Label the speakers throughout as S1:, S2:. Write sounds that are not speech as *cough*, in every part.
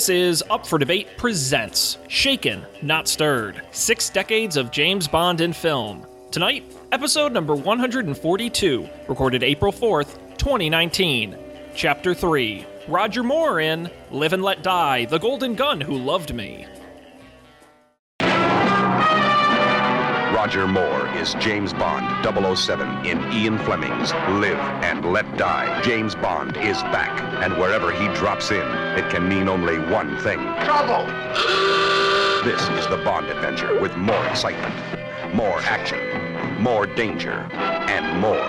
S1: This is Up for Debate Presents Shaken, Not Stirred Six Decades of James Bond in Film. Tonight, episode number 142, recorded April 4th, 2019. Chapter 3 Roger Moore in Live and Let Die The Golden Gun Who Loved Me.
S2: Roger Moore is James Bond 007 in Ian Fleming's Live and Let Die. James Bond is back, and wherever he drops in, it can mean only one thing.
S3: Trouble!
S2: This is the Bond adventure with more excitement, more action, more danger, and more.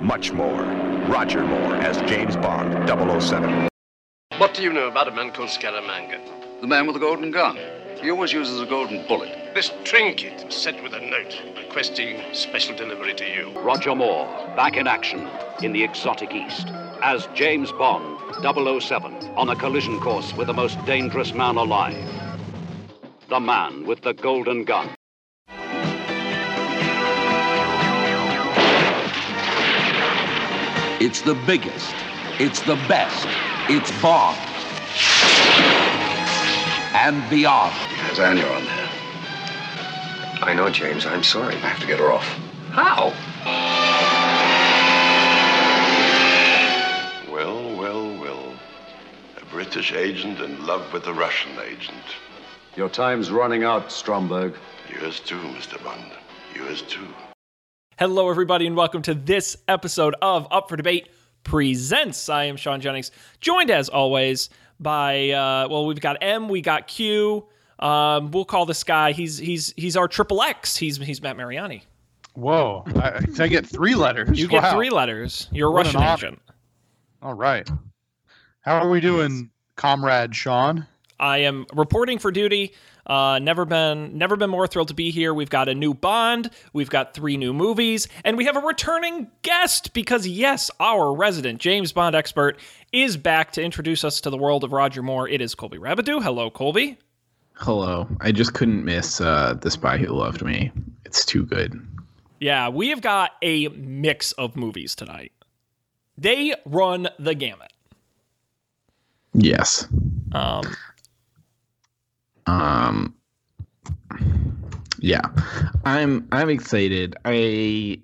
S2: Much more. Roger Moore as James Bond 007.
S3: What do you know about a man called Scaramanga?
S4: The man with the golden gun. He always uses a golden bullet.
S3: This trinket was sent with a note requesting special delivery to you.
S5: Roger Moore, back in action in the exotic East as James Bond 007 on a collision course with the most dangerous man alive. The man with the golden gun.
S6: It's the biggest. It's the best. It's Bond. And beyond.
S4: Has Anya on there.
S3: I know, James. I'm sorry.
S4: I have to get her off.
S3: How?
S7: Well, well, well. A British agent in love with a Russian agent.
S8: Your time's running out, Stromberg.
S7: Yours too, Mr. Bond. Yours too.
S1: Hello, everybody, and welcome to this episode of Up for Debate Presents. I am Sean Jennings, joined as always by uh, well, we've got M, we got Q. Um, we'll call this guy. He's he's he's our triple X. He's he's Matt Mariani.
S9: Whoa! I, I get three letters.
S1: You get
S9: Wow.
S1: three letters. You're a
S9: What
S1: Russian agent.
S9: All right. How are we doing, comrade Sean?
S1: I am reporting for duty. Uh, never been never been more thrilled to be here. We've got a new Bond, we've got three new movies, and we have a returning guest because yes, our resident James Bond expert is back to introduce us to the world of Roger Moore. It is Colby Rabidou. Hello, Colby.
S10: Hello. I just couldn't miss uh, The Spy Who Loved Me. It's too good.
S1: Yeah, we have got a mix of movies tonight. They run the gamut.
S10: Yes.
S1: Um,
S10: Um Yeah. I'm I'm excited. I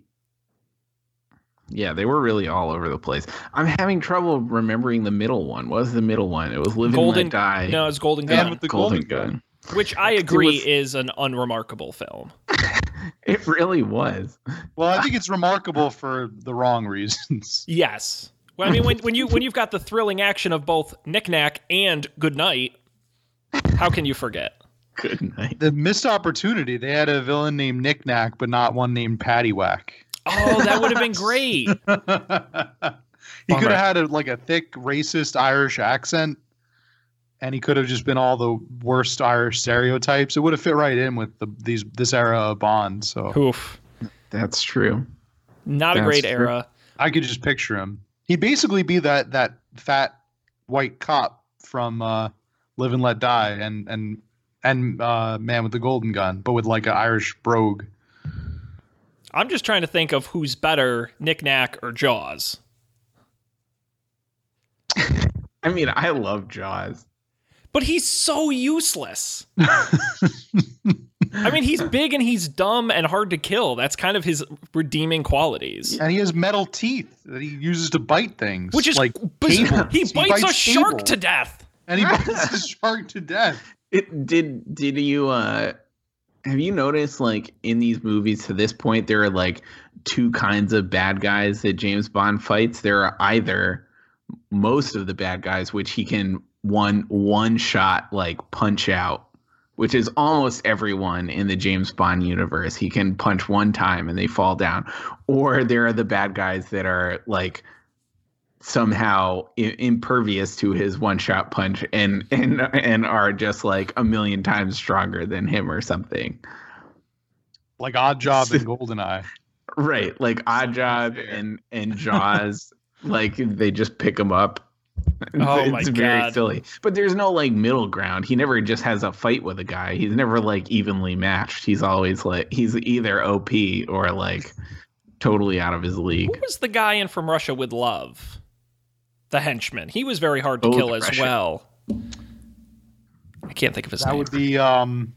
S10: Yeah, they were really all over the place. I'm having trouble remembering the middle one. What was the middle one? It was Living
S1: Golden
S10: and Let Die.
S1: No, it's Golden
S9: Man
S1: Gun,
S9: with the
S10: Golden,
S9: golden
S10: Gun.
S1: which I agree
S10: was-
S1: is an unremarkable film. *laughs*
S10: It really was.
S9: Well, I think it's remarkable for the wrong reasons. *laughs*
S1: Yes. Well, I mean, when, when you when you've got the thrilling action of both Knick Knack and Good Night, how can you forget?
S10: Good night.
S9: The missed opportunity. They had a villain named Knick Knack, but not one named Paddywhack.
S1: Oh, that would have been great. *laughs*
S9: he could have had a, like a thick racist Irish accent, and he could have just been all the worst Irish stereotypes. It would have fit right in with the, these this era of Bond. So
S1: Oof.
S10: That's true.
S1: Not a great
S10: true.
S1: era.
S9: I could just picture him. He'd basically be that that fat white cop from uh, Live and Let Die and and and uh, Man with the Golden Gun, but with like an Irish brogue.
S1: I'm just trying to think of who's better, Knick Knack or Jaws. *laughs*
S10: I mean, I love Jaws.
S1: But he's so useless. *laughs* I mean, he's big and he's dumb and hard to kill. That's kind of his redeeming qualities.
S9: And he has metal teeth that he uses to bite things,
S1: Which is
S9: like
S1: bizarre.
S9: cables.
S1: He bites a shark
S9: cable,
S1: to death.
S9: and he bites *laughs* a shark to death.
S10: It did did you uh have you noticed like in these movies to this point there are like two kinds of bad guys that James Bond fights. There are either most of the bad guys which he can one one shot like punch out, which is almost everyone in the James Bond universe. He can punch one time and they fall down. Or there are the bad guys that are like somehow impervious to his one shot punch and and and are just like a million times stronger than him or something.
S9: Like Oddjob and *laughs* Goldeneye.
S10: Right, like Oddjob and and Jaws, *laughs* like they just pick him up.
S1: Oh *laughs*
S10: it's
S1: my
S10: very
S1: God.
S10: silly. But there's no like middle ground. He never just has a fight with a guy. He's never like evenly matched. He's always like he's either OP or like totally out of his league.
S1: Who was the guy in From Russia with Love? The henchman. He was very hard to
S10: Oh,
S1: kill as
S10: Russian.
S1: well. I can't think of his
S9: That
S1: name.
S9: That would be um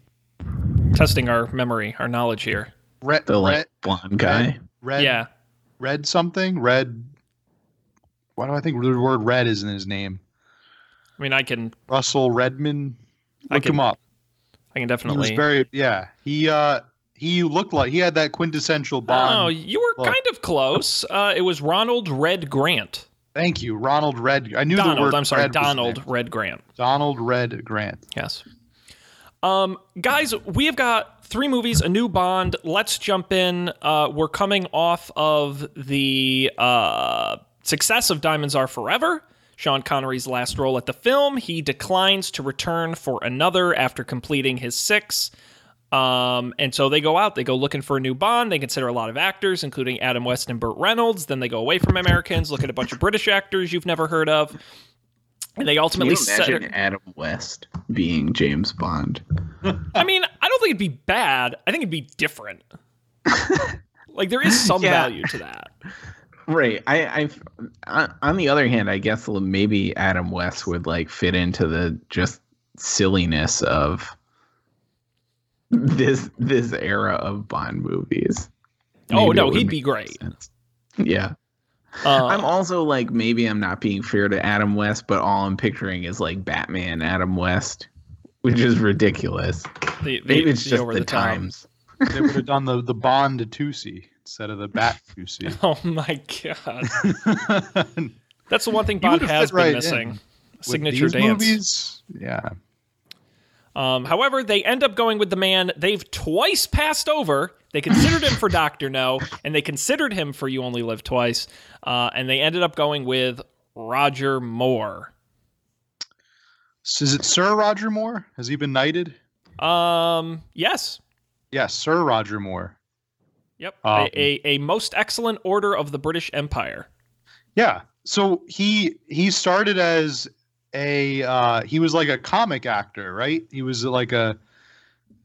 S1: Testing our memory, our knowledge here.
S9: red
S10: The like
S9: red
S10: blonde guy.
S9: red
S1: yeah.
S9: red something red. Why do I think the word red is in his name?
S1: I mean, I can,
S9: Russell Redman.
S1: I
S9: Look
S1: can
S9: him up.
S1: I can definitely.
S9: He was
S1: definitely.
S9: very yeah. He uh he looked like he had that quintessential Bond.
S1: Oh, you were
S9: look.
S1: kind of close. Uh, it was Ronald Red Grant.
S9: Thank you, Ronald Red. I knew the word.
S1: I'm sorry,
S9: Red
S1: Donald. Red Grant.
S9: Donald Red Grant.
S1: Yes. Um, guys, we have got three movies, a new Bond. Let's jump in. Uh, we're coming off of the uh, success of Diamonds Are Forever. Sean Connery's last role at the film. He declines to return for another after completing his six. Um, and so they go out, they go looking for a new Bond. They consider a lot of actors, including Adam West and Burt Reynolds. Then they go away from Americans, look at a bunch of British actors you've never heard of. And they
S10: Can
S1: ultimately
S10: you
S1: set.
S10: imagine Adam West being James Bond?
S1: I mean, I don't think it'd be bad. I think it'd be different. *laughs* like there is some
S10: Yeah.
S1: value to that.
S10: Right. I, on- on the other hand, I guess maybe Adam West would like fit into the just silliness of this this era of Bond movies.
S1: Oh, no, he'd be great.
S10: sense. Yeah.
S1: Uh,
S10: I'm also like maybe I'm not being fair to Adam West, but all I'm picturing is like Batman Adam West, which is ridiculous.
S1: the, the,
S10: Maybe it's
S1: the
S10: just
S1: over
S10: the,
S1: the top.
S10: times.
S9: They would have *laughs* done the the Bond Tusi instead of the Bat Tusi. *laughs*
S1: Oh my god, *laughs* that's the one thing Bond has been
S9: right
S1: missing. Signature
S9: these
S1: dance.
S9: Movies, yeah.
S1: Um, however, they end up going with the man they've twice passed over. They considered him for Doctor No, and they considered him for You Only Live Twice, uh, and they ended up going with Roger Moore.
S9: So is it Sir Roger Moore? Has he been knighted?
S1: Um, yes,
S9: Yes, Sir Roger Moore.
S1: yep,
S9: Um,
S1: a, a a most excellent order of the British Empire.
S9: Yeah. So he he started as a uh he was like a comic actor, right? He was like a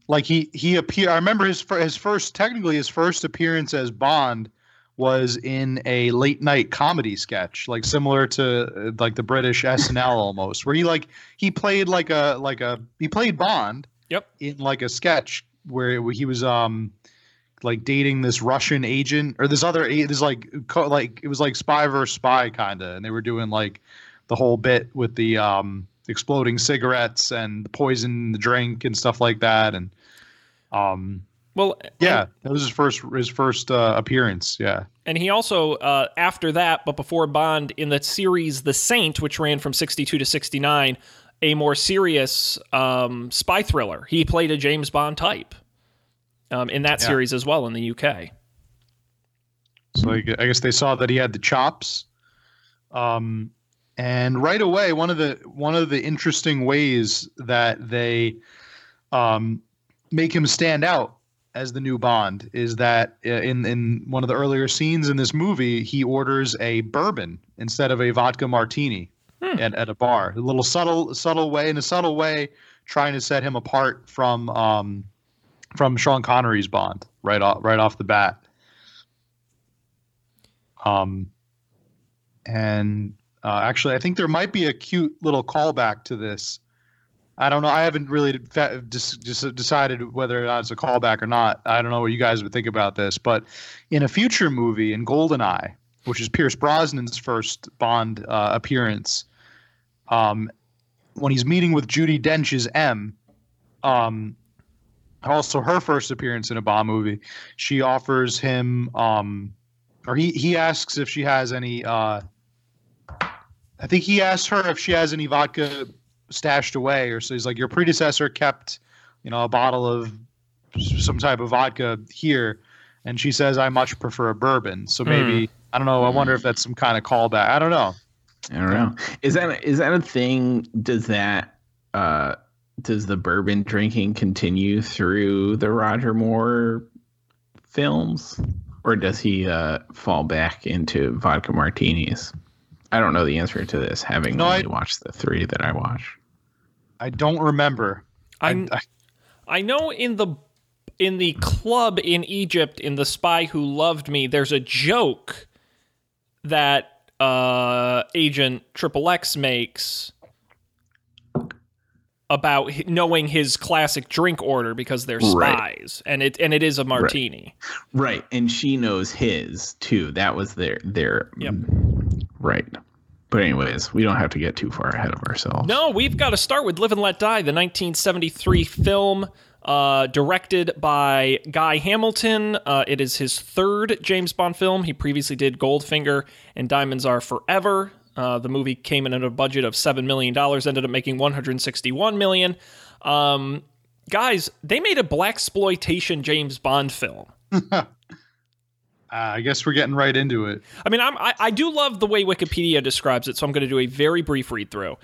S9: like he he appeared I remember his his first technically his first appearance as Bond was in a late night comedy sketch, like similar to uh, like the British SNL *laughs* almost, where he like he played like a like a he played Bond
S1: Yep.
S9: in like a sketch where it, he was um like dating this Russian agent or this other this like co- like it was like spy versus spy kind of and they were doing like the whole bit with the um exploding cigarettes and the poison in the drink and stuff like that and um
S1: Well,
S9: yeah that was his first his first uh, appearance yeah
S1: And he also, uh, after that, but before Bond, in the series The Saint, which ran from 62 to 69, a more serious um, spy thriller. He played a James Bond type um, in that
S9: Yeah.
S1: series as well in the UK.
S9: So I I guess they saw that he had the chops. Um, and right away, one of the one of the interesting ways that they um, make him stand out as the new Bond is that uh, in in one of the earlier scenes in this movie, he orders a bourbon instead of a vodka martini at, at a bar. A little subtle subtle way in a subtle way, trying to set him apart from um, from Sean Connery's Bond right off right off the bat. Um, and uh, actually, I think there might be a cute little callback to this. I don't know. I haven't really just, just decided whether or not it's a callback or not. I don't know what you guys would think about this, but in a future movie in Goldeneye, which is Pierce Brosnan's first Bond uh, appearance, um, when he's meeting with Judi Dench's M, um, also her first appearance in a Bond movie, she offers him um, or he he asks if she has any uh I think he asked her if she has any vodka stashed away or so he's like your predecessor kept you know a bottle of some type of vodka here and she says I much prefer a bourbon so maybe I don't know I wonder if that's some kind of callback I don't know
S10: I don't know. Is that is that a thing? Does that uh does the bourbon drinking continue through the Roger Moore films, or does he uh fall back into vodka martinis? I don't know the answer to this, having
S9: No,
S10: only
S9: I-
S10: watched the three that I watch.
S9: I don't remember
S1: I,
S9: I-
S1: I know in the in the club in Egypt in The Spy Who Loved Me, there's a joke that uh, Agent Triple X makes about knowing his classic drink order because they're
S10: Right.
S1: spies, and it and it is a martini.
S10: Right, and she knows his too. That was their their
S1: Yep.
S10: Right. But anyways, we don't have to get too far ahead of ourselves.
S1: No, we've got to start with Live and Let Die, the 1973 film uh, directed by Guy Hamilton. Uh, it is his third James Bond film. He previously did Goldfinger and Diamonds Are Forever. Uh, the movie came in at a budget of $7 million, ended up making 161 million. Um, guys, they made a blaxploitation James Bond film. *laughs*
S9: Uh, I guess we're getting right into it.
S1: I mean, I'm, I, I do love the way Wikipedia describes it, so I'm going to do a very brief read through.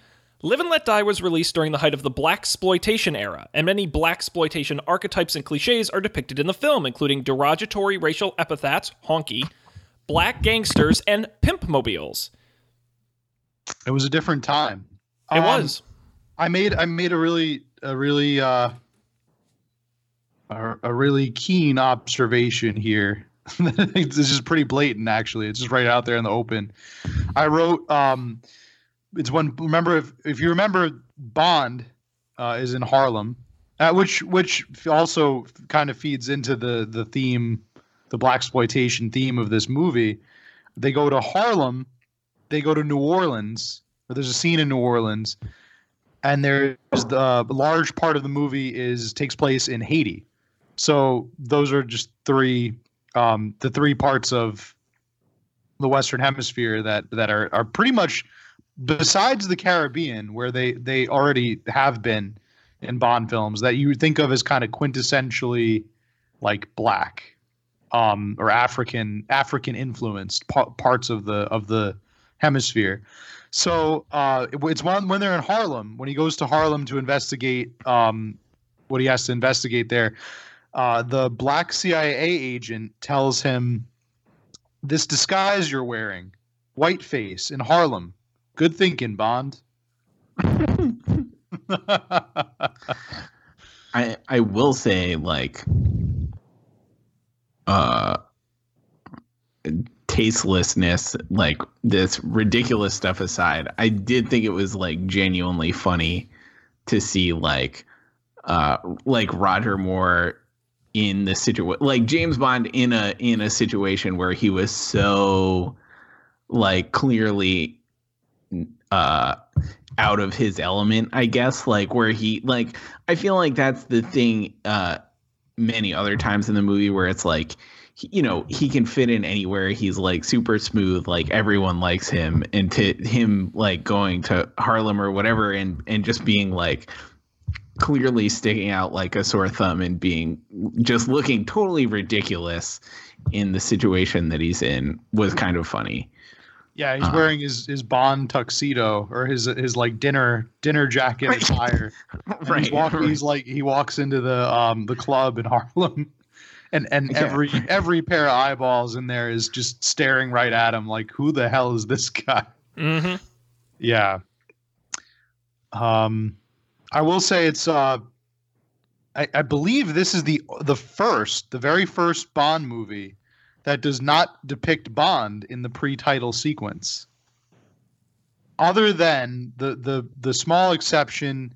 S1: Live and Let Die was released during the height of the blaxploitation era, and many blaxploitation archetypes and cliches are depicted in the film, including derogatory racial epithets, honky, black gangsters, and pimp mobiles.
S9: It was a different time.
S1: It
S9: Um,
S1: was.
S9: I made I made a really a really uh a, a really keen observation here. *laughs* this is pretty blatant actually. It's just right out there in the open. I wrote um it's one remember if if you remember Bond uh, is in Harlem, uh, which which also kind of feeds into the the theme the blaxploitation theme of this movie. They go to Harlem, they go to New Orleans, or there's a scene in New Orleans, and there's the large part of the movie is takes place in Haiti. So those are just three um, the three parts of the Western Hemisphere that that are are pretty much besides the Caribbean, where they they already have been in Bond films that you think of as kind of quintessentially like black um, or African African influenced pa- parts of the of the hemisphere. So uh, it- it's when when they're in Harlem when he goes to Harlem to investigate um, what he has to investigate there. Uh, the black CIA agent tells him, "This disguise you're wearing, white face in Harlem. Good thinking, Bond." *laughs*
S10: I I will say like uh tastelessness like this ridiculous stuff aside i did think it was like genuinely funny to see like uh like roger moore in the situation like james bond in a in a situation where he was so like clearly uh out of his element i guess like where he like i feel like that's the thing uh many other times in the movie where it's like you know he can fit in anywhere. He's like super smooth. Like everyone likes him. And to him like going to harlem or whatever and and just being like clearly sticking out like a sore thumb and being just looking totally ridiculous in the situation that he's in was kind of funny
S9: Yeah, he's
S10: Uh,
S9: wearing his, his Bond tuxedo or his his like dinner dinner jacket
S10: Right.
S9: attire. *laughs* And
S10: Right,
S9: He's, walking,
S10: right.
S9: he's like he walks into the um the club in Harlem, *laughs* and and
S10: Yeah.
S9: every every pair of eyeballs in there is just staring right at him like who the hell is this guy?
S1: Mm-hmm.
S9: Yeah. Um, I will say it's uh, I, I believe this is the the first, the very first Bond movie that does not depict Bond in the pre-title sequence. Other than the the the small exception,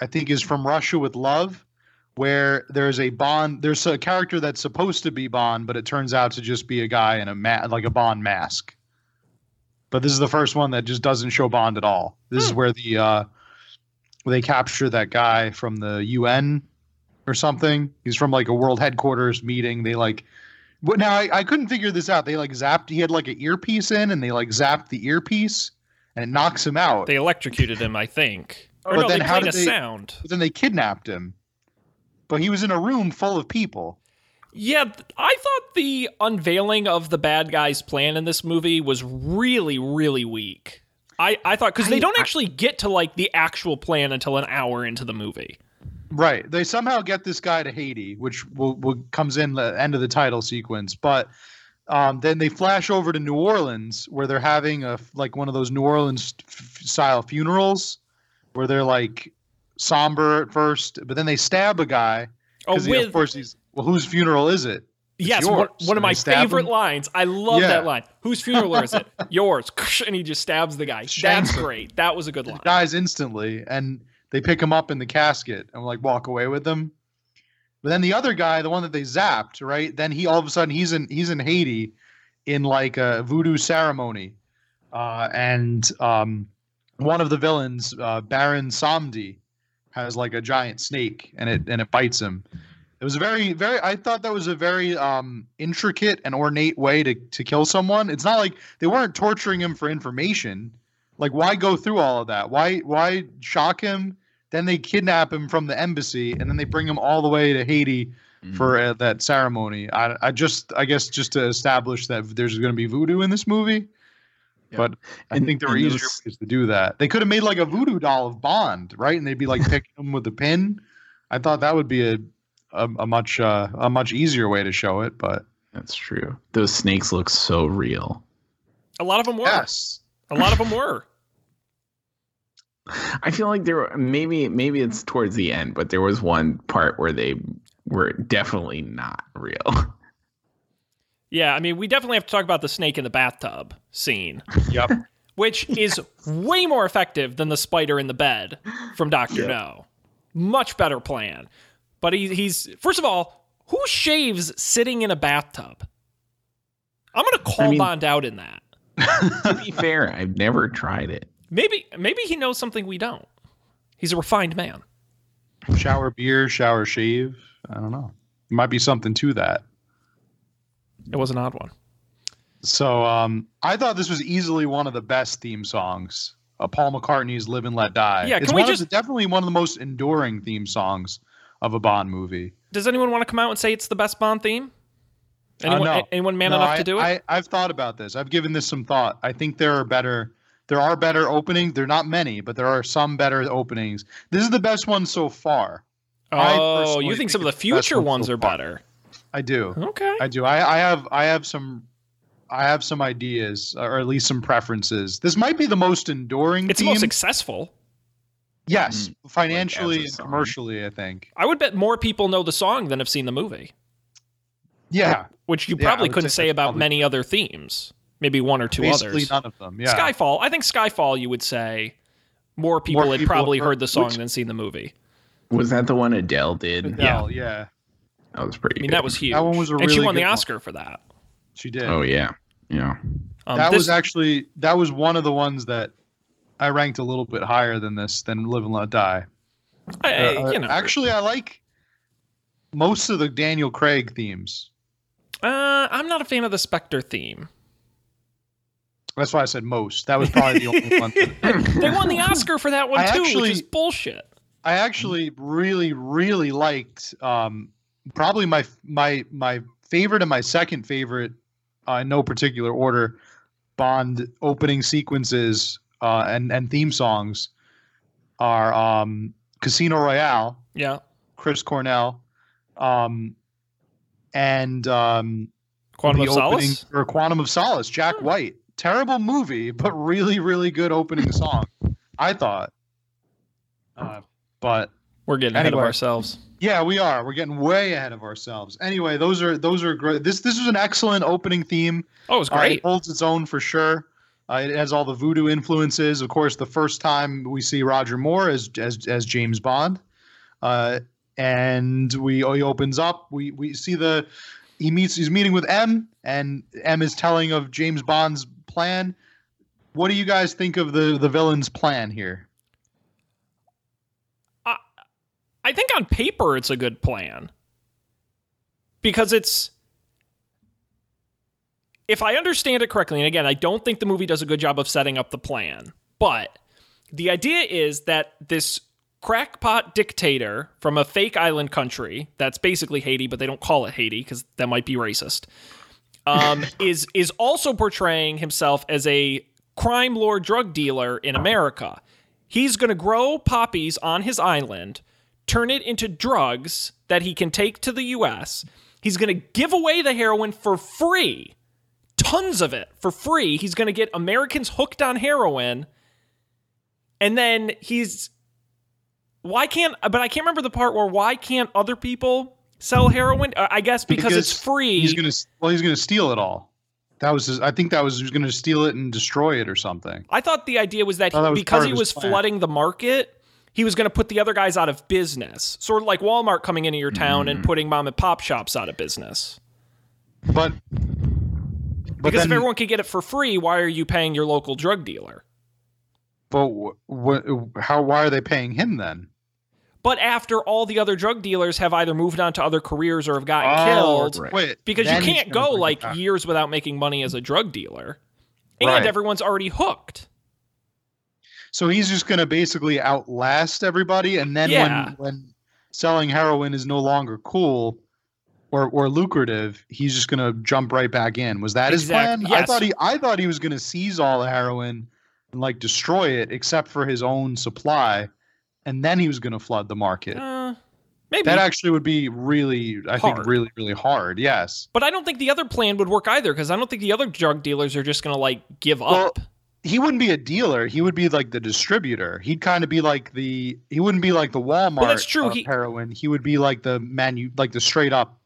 S9: I think is from Russia with Love, where there's a Bond, there's a character that's supposed to be Bond, but it turns out to just be a guy in a ma- like a Bond mask. But this is the first one that just doesn't show Bond at all. This is where the uh, they capture that guy from the UN or something. He's from like a world headquarters meeting. They like. But now I, I couldn't figure this out. They like zapped. He had like an earpiece in, and they like zapped the earpiece, and it knocks him out.
S1: They electrocuted him, I think. Or
S9: But
S1: no,
S9: then
S1: they
S9: how did they-
S1: sound.
S9: But then they kidnapped him. But he was in a room full of people.
S1: Yeah, I thought the unveiling of the bad guy's plan in this movie was really, really weak. I, I thought because they don't
S10: I-
S1: actually get to like the actual plan until an hour into the movie.
S9: Right. They somehow get this guy to Haiti, which will, will comes in the end of the title sequence. But um, then they flash over to New Orleans, where they're having a like one of those New Orleans f- style funerals, where they're like somber at first, but then they stab a guy.
S1: Oh,
S9: 'cause he- of course he's well. Whose funeral is it?
S1: Yes, one, one of my favorite
S9: him.
S1: lines. I love
S9: Yeah.
S1: that line. Whose funeral is it? *laughs* Yours. *laughs* And he just stabs the guy. That's
S9: him.
S1: great. That was a good line.
S9: dies instantly, and they pick him up in the casket and like walk away with him. But then the other guy, the one that they zapped, right? Then he all of a sudden he's in he's in Haiti in like a voodoo ceremony, uh, and um, one of the villains, uh, Baron Samedi, has like a giant snake, and it and it bites him. It was a very very. I thought that was a very um, intricate and ornate way to to kill someone. It's not like they weren't torturing him for information. Like, why go through all of that? Why why shock him? Then they kidnap him from the embassy, and then they bring him all the way to Haiti for uh, that ceremony. I, I just I guess just to establish that there's going to be voodoo in this movie. But I
S10: And-
S9: think there were
S10: and
S9: easier
S10: those-
S9: ways to do that. They could have made like a voodoo doll of Bond, right? And they'd be like *laughs* picking him with a pin. I thought that would be a a, a much uh, a much easier way to show it. But
S10: That's true. Those snakes look so real.
S1: A lot of them were.
S9: yes,
S1: A lot of them were. *laughs*
S10: I feel like there were maybe maybe it's towards the end, but there was one part where they were definitely not real. *laughs*
S1: Yeah, I mean, we definitely have to talk about the snake in the bathtub scene,
S9: yep. *laughs*
S1: which is way more effective than the spider in the bed from Doctor No. Much better plan. But he, he's first of all, who shaves sitting in a bathtub? I'm gonna call
S10: I mean-
S1: Bond out in that. *laughs*
S10: to be fair, I've never tried it.
S1: Maybe maybe he knows something we don't. He's a refined man.
S9: shower beer, shower shave. I don't know. Might be something to that.
S1: It was an odd one.
S9: So um, I thought this was easily one of the best theme songs. Uh, Paul McCartney's "Live and Let Die."
S1: Yeah,
S9: it's
S1: we
S9: one
S1: just-
S9: of the, definitely one of the most enduring theme songs of a Bond movie.
S1: Does anyone want to come out and say it's the best Bond theme?
S9: Uh,
S1: Anyone,
S9: no.
S1: anyone man
S9: No,
S1: enough
S9: I,
S1: to do it?
S9: I, I've thought about this. I've given this some thought. I think there are better. There are better openings. They're not many, but there are some better openings. This is the best one so far.
S1: Oh, you think some of the future
S9: one
S1: ones
S9: so
S1: are
S9: far.
S1: better?
S9: I do.
S1: Okay.
S9: I do. I, I have I have some I have some ideas or at least some preferences. This might be the most enduring
S1: It's the most successful.
S9: Yes, financially
S10: as a
S9: and
S10: song.
S9: commercially, I think.
S1: I would bet more people know the song than have seen the movie,
S9: Yeah.
S1: which you probably
S9: would
S1: couldn't
S9: say
S1: say about
S9: probably-
S1: many other themes. Maybe one or two
S9: Basically
S1: others.
S9: none of them. Yeah.
S1: Skyfall. I think Skyfall. You would say more people had
S9: people
S1: probably heard
S9: heard-
S1: the song
S9: which-
S1: than seen the movie.
S10: Was that the one Adele did?
S9: Adele, yeah.
S10: That was pretty.
S1: I mean,
S10: good.
S1: that was huge.
S9: That one was a
S1: and she won the
S9: good one.
S1: Oscar for that.
S9: She did.
S10: Oh yeah, yeah.
S1: Um,
S9: that
S1: this-
S9: was actually that was one of the ones that I ranked a little bit higher than this than Live and Let Die.
S1: I-
S9: Uh,
S1: you know.
S9: actually, I like most of the Daniel Craig themes.
S1: uh, I'm not a fan of the Spectre theme.
S9: That's why I said most. That was probably the only one. *laughs*
S1: They won the Oscar for that one
S9: I
S1: too,
S9: actually-
S1: which is bullshit.
S9: I actually really, really liked. Um, probably my my my favorite and my second favorite, uh, in no particular order, Bond opening sequences uh, and and theme songs are um, Casino Royale,
S1: Yeah.
S9: Chris Cornell, um, and um,
S1: Quantum of Solace.
S9: or Quantum of Solace, Jack White. Terrible movie, but really, really good opening song. I thought. Uh, but
S1: We're getting ahead of ourselves.
S9: yeah, we are. We're getting way ahead of ourselves. Anyway, those are those are great. This this was an excellent opening theme.
S1: Oh, it was
S9: Uh,
S1: great.
S9: it holds its own for sure. Uh, it has all the voodoo influences. Of course, the first time we see Roger Moore as as, as James Bond, uh, and we he opens up. We we see the he meets he's meeting with M, and M is telling of James Bond's plan. What do you guys think of the the villain's plan here?
S1: I think on paper it's a good plan. Because it's if I understand it correctly, and again, I don't think the movie does a good job of setting up the plan, but the idea is that this crackpot dictator from a fake island country that's basically Haiti, but they don't call it Haiti because that might be racist. Um, *laughs* is is also portraying himself as a crime lord drug dealer in America. He's going to grow poppies on his island, turn it into drugs that he can take to the US. He's going to give away the heroin for free. Tons of it for free. He's going to get Americans hooked on heroin. And then he's why can't but I can't remember the part where why can't other people sell heroin? Uh, I guess because, it's free.
S9: He's gonna well, he's gonna steal it all. That was his. I think that was he was gonna steal it and destroy it or something.
S1: I thought the idea was that,
S9: Oh, that was
S1: because he was
S9: plan.
S1: flooding the market, he was going to put the other guys out of business. Sort of like Walmart coming into your town
S9: Mm.
S1: and putting mom and pop shops out of business.
S9: But
S1: because if everyone could get it for free, why are you paying your local drug dealer?
S9: But wh- wh- how? Why are they paying him then?
S1: But after all the other drug dealers have either moved on to other careers or have gotten
S9: Oh,
S1: killed,
S9: right. Wait,
S1: because you
S9: then he's
S1: can't go like years without making money as a drug dealer, and
S9: Right.
S1: everyone's already hooked.
S9: So he's just gonna basically outlast everybody, and then
S1: Yeah.
S9: when when selling heroin is no longer cool or or lucrative, he's just gonna jump right back in. Was that his
S1: Exact-
S9: plan? I thought he I thought he was gonna seize all the heroin and like destroy it, except for his own supply, and then he was gonna flood the market.
S1: Uh, maybe.
S9: That actually would be really, I
S1: Hard.
S9: think, really, really hard. Yes.
S1: but I don't think the other plan would work either because I don't think the other drug dealers are just going to like give
S9: Well,
S1: up.
S9: he wouldn't be a dealer. He would be like the distributor. He'd kind of be like the. He wouldn't be like the Walmart.
S1: that's true.
S9: of
S1: He-
S9: heroin. He would be like the manu, like the straight up,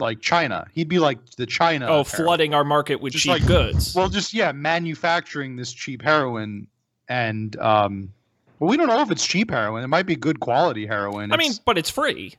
S9: like China. He'd be like the China.
S1: Oh,
S9: heroin.
S1: flooding our market with
S9: Just
S1: cheap
S9: like-
S1: goods.
S9: Well, just yeah, manufacturing this cheap heroin, and um, well, we don't know if it's cheap heroin. It might be good quality heroin.
S1: I mean, but it's free.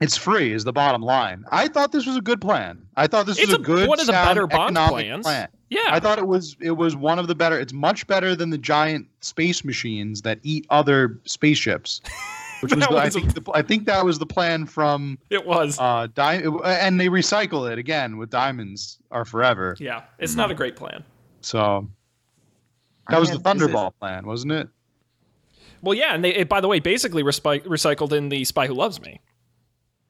S9: it's free. Is the bottom line. I thought this was a good plan. I thought this
S1: It's
S9: was a,
S1: a-
S9: good,
S1: one of the better Bond plans.
S9: plan.
S1: Yeah.
S9: I thought it was it was one of the better. It's much better than the giant space machines that eat other spaceships. *laughs* Which was, the, I
S1: was a-
S9: think the, I think that was the plan from
S1: It was.
S9: uh di- and they recycle it again with diamonds are forever.
S1: yeah, it's not a great plan.
S9: So that
S10: I
S9: was the
S10: had- is it-
S9: Thunderball plan, wasn't it?
S1: Well, yeah, and they, it, by the way, basically respi- recycled in the Spy Who Loves Me.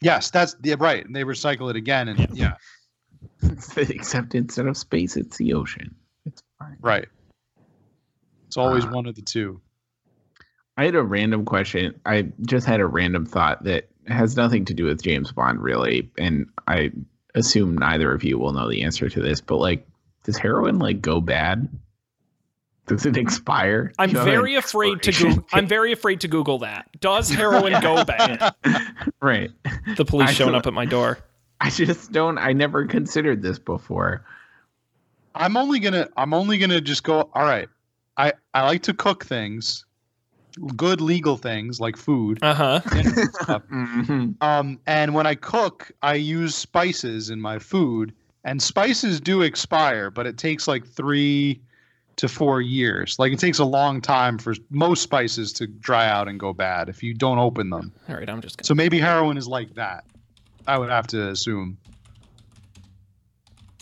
S9: Yes, that's yeah, right. And they recycle it again, and yeah,
S10: Except *laughs* instead of space, it's the ocean. It's fine.
S9: right. It's always
S10: Uh,
S9: one of the two.
S10: I had a random question. I just had a random thought that has nothing to do with James Bond, really, and I assume neither of you will know the answer to this. But like, does heroin like go bad? Does it expire?
S1: I'm
S10: Do you have an
S1: very afraid to
S10: expiration
S1: Google. I'm very afraid to Google that. Does *laughs* heroin go bad? *laughs*
S10: right.
S1: The police
S10: I
S1: showing up at my door. *laughs*
S10: I just don't. I never considered this before.
S9: I'm only gonna I'm only gonna just go. All right, I I like to cook things, good legal things like food.
S1: Uh huh. *laughs*
S9: stuff. Um, and when I cook, I use spices in my food, and spices do expire, but it takes like three to four years. Like it takes a long time for most spices to dry out and go bad if you don't open them.
S1: All right, I'm just. Gonna...
S9: So maybe heroin is like that. I would have to assume.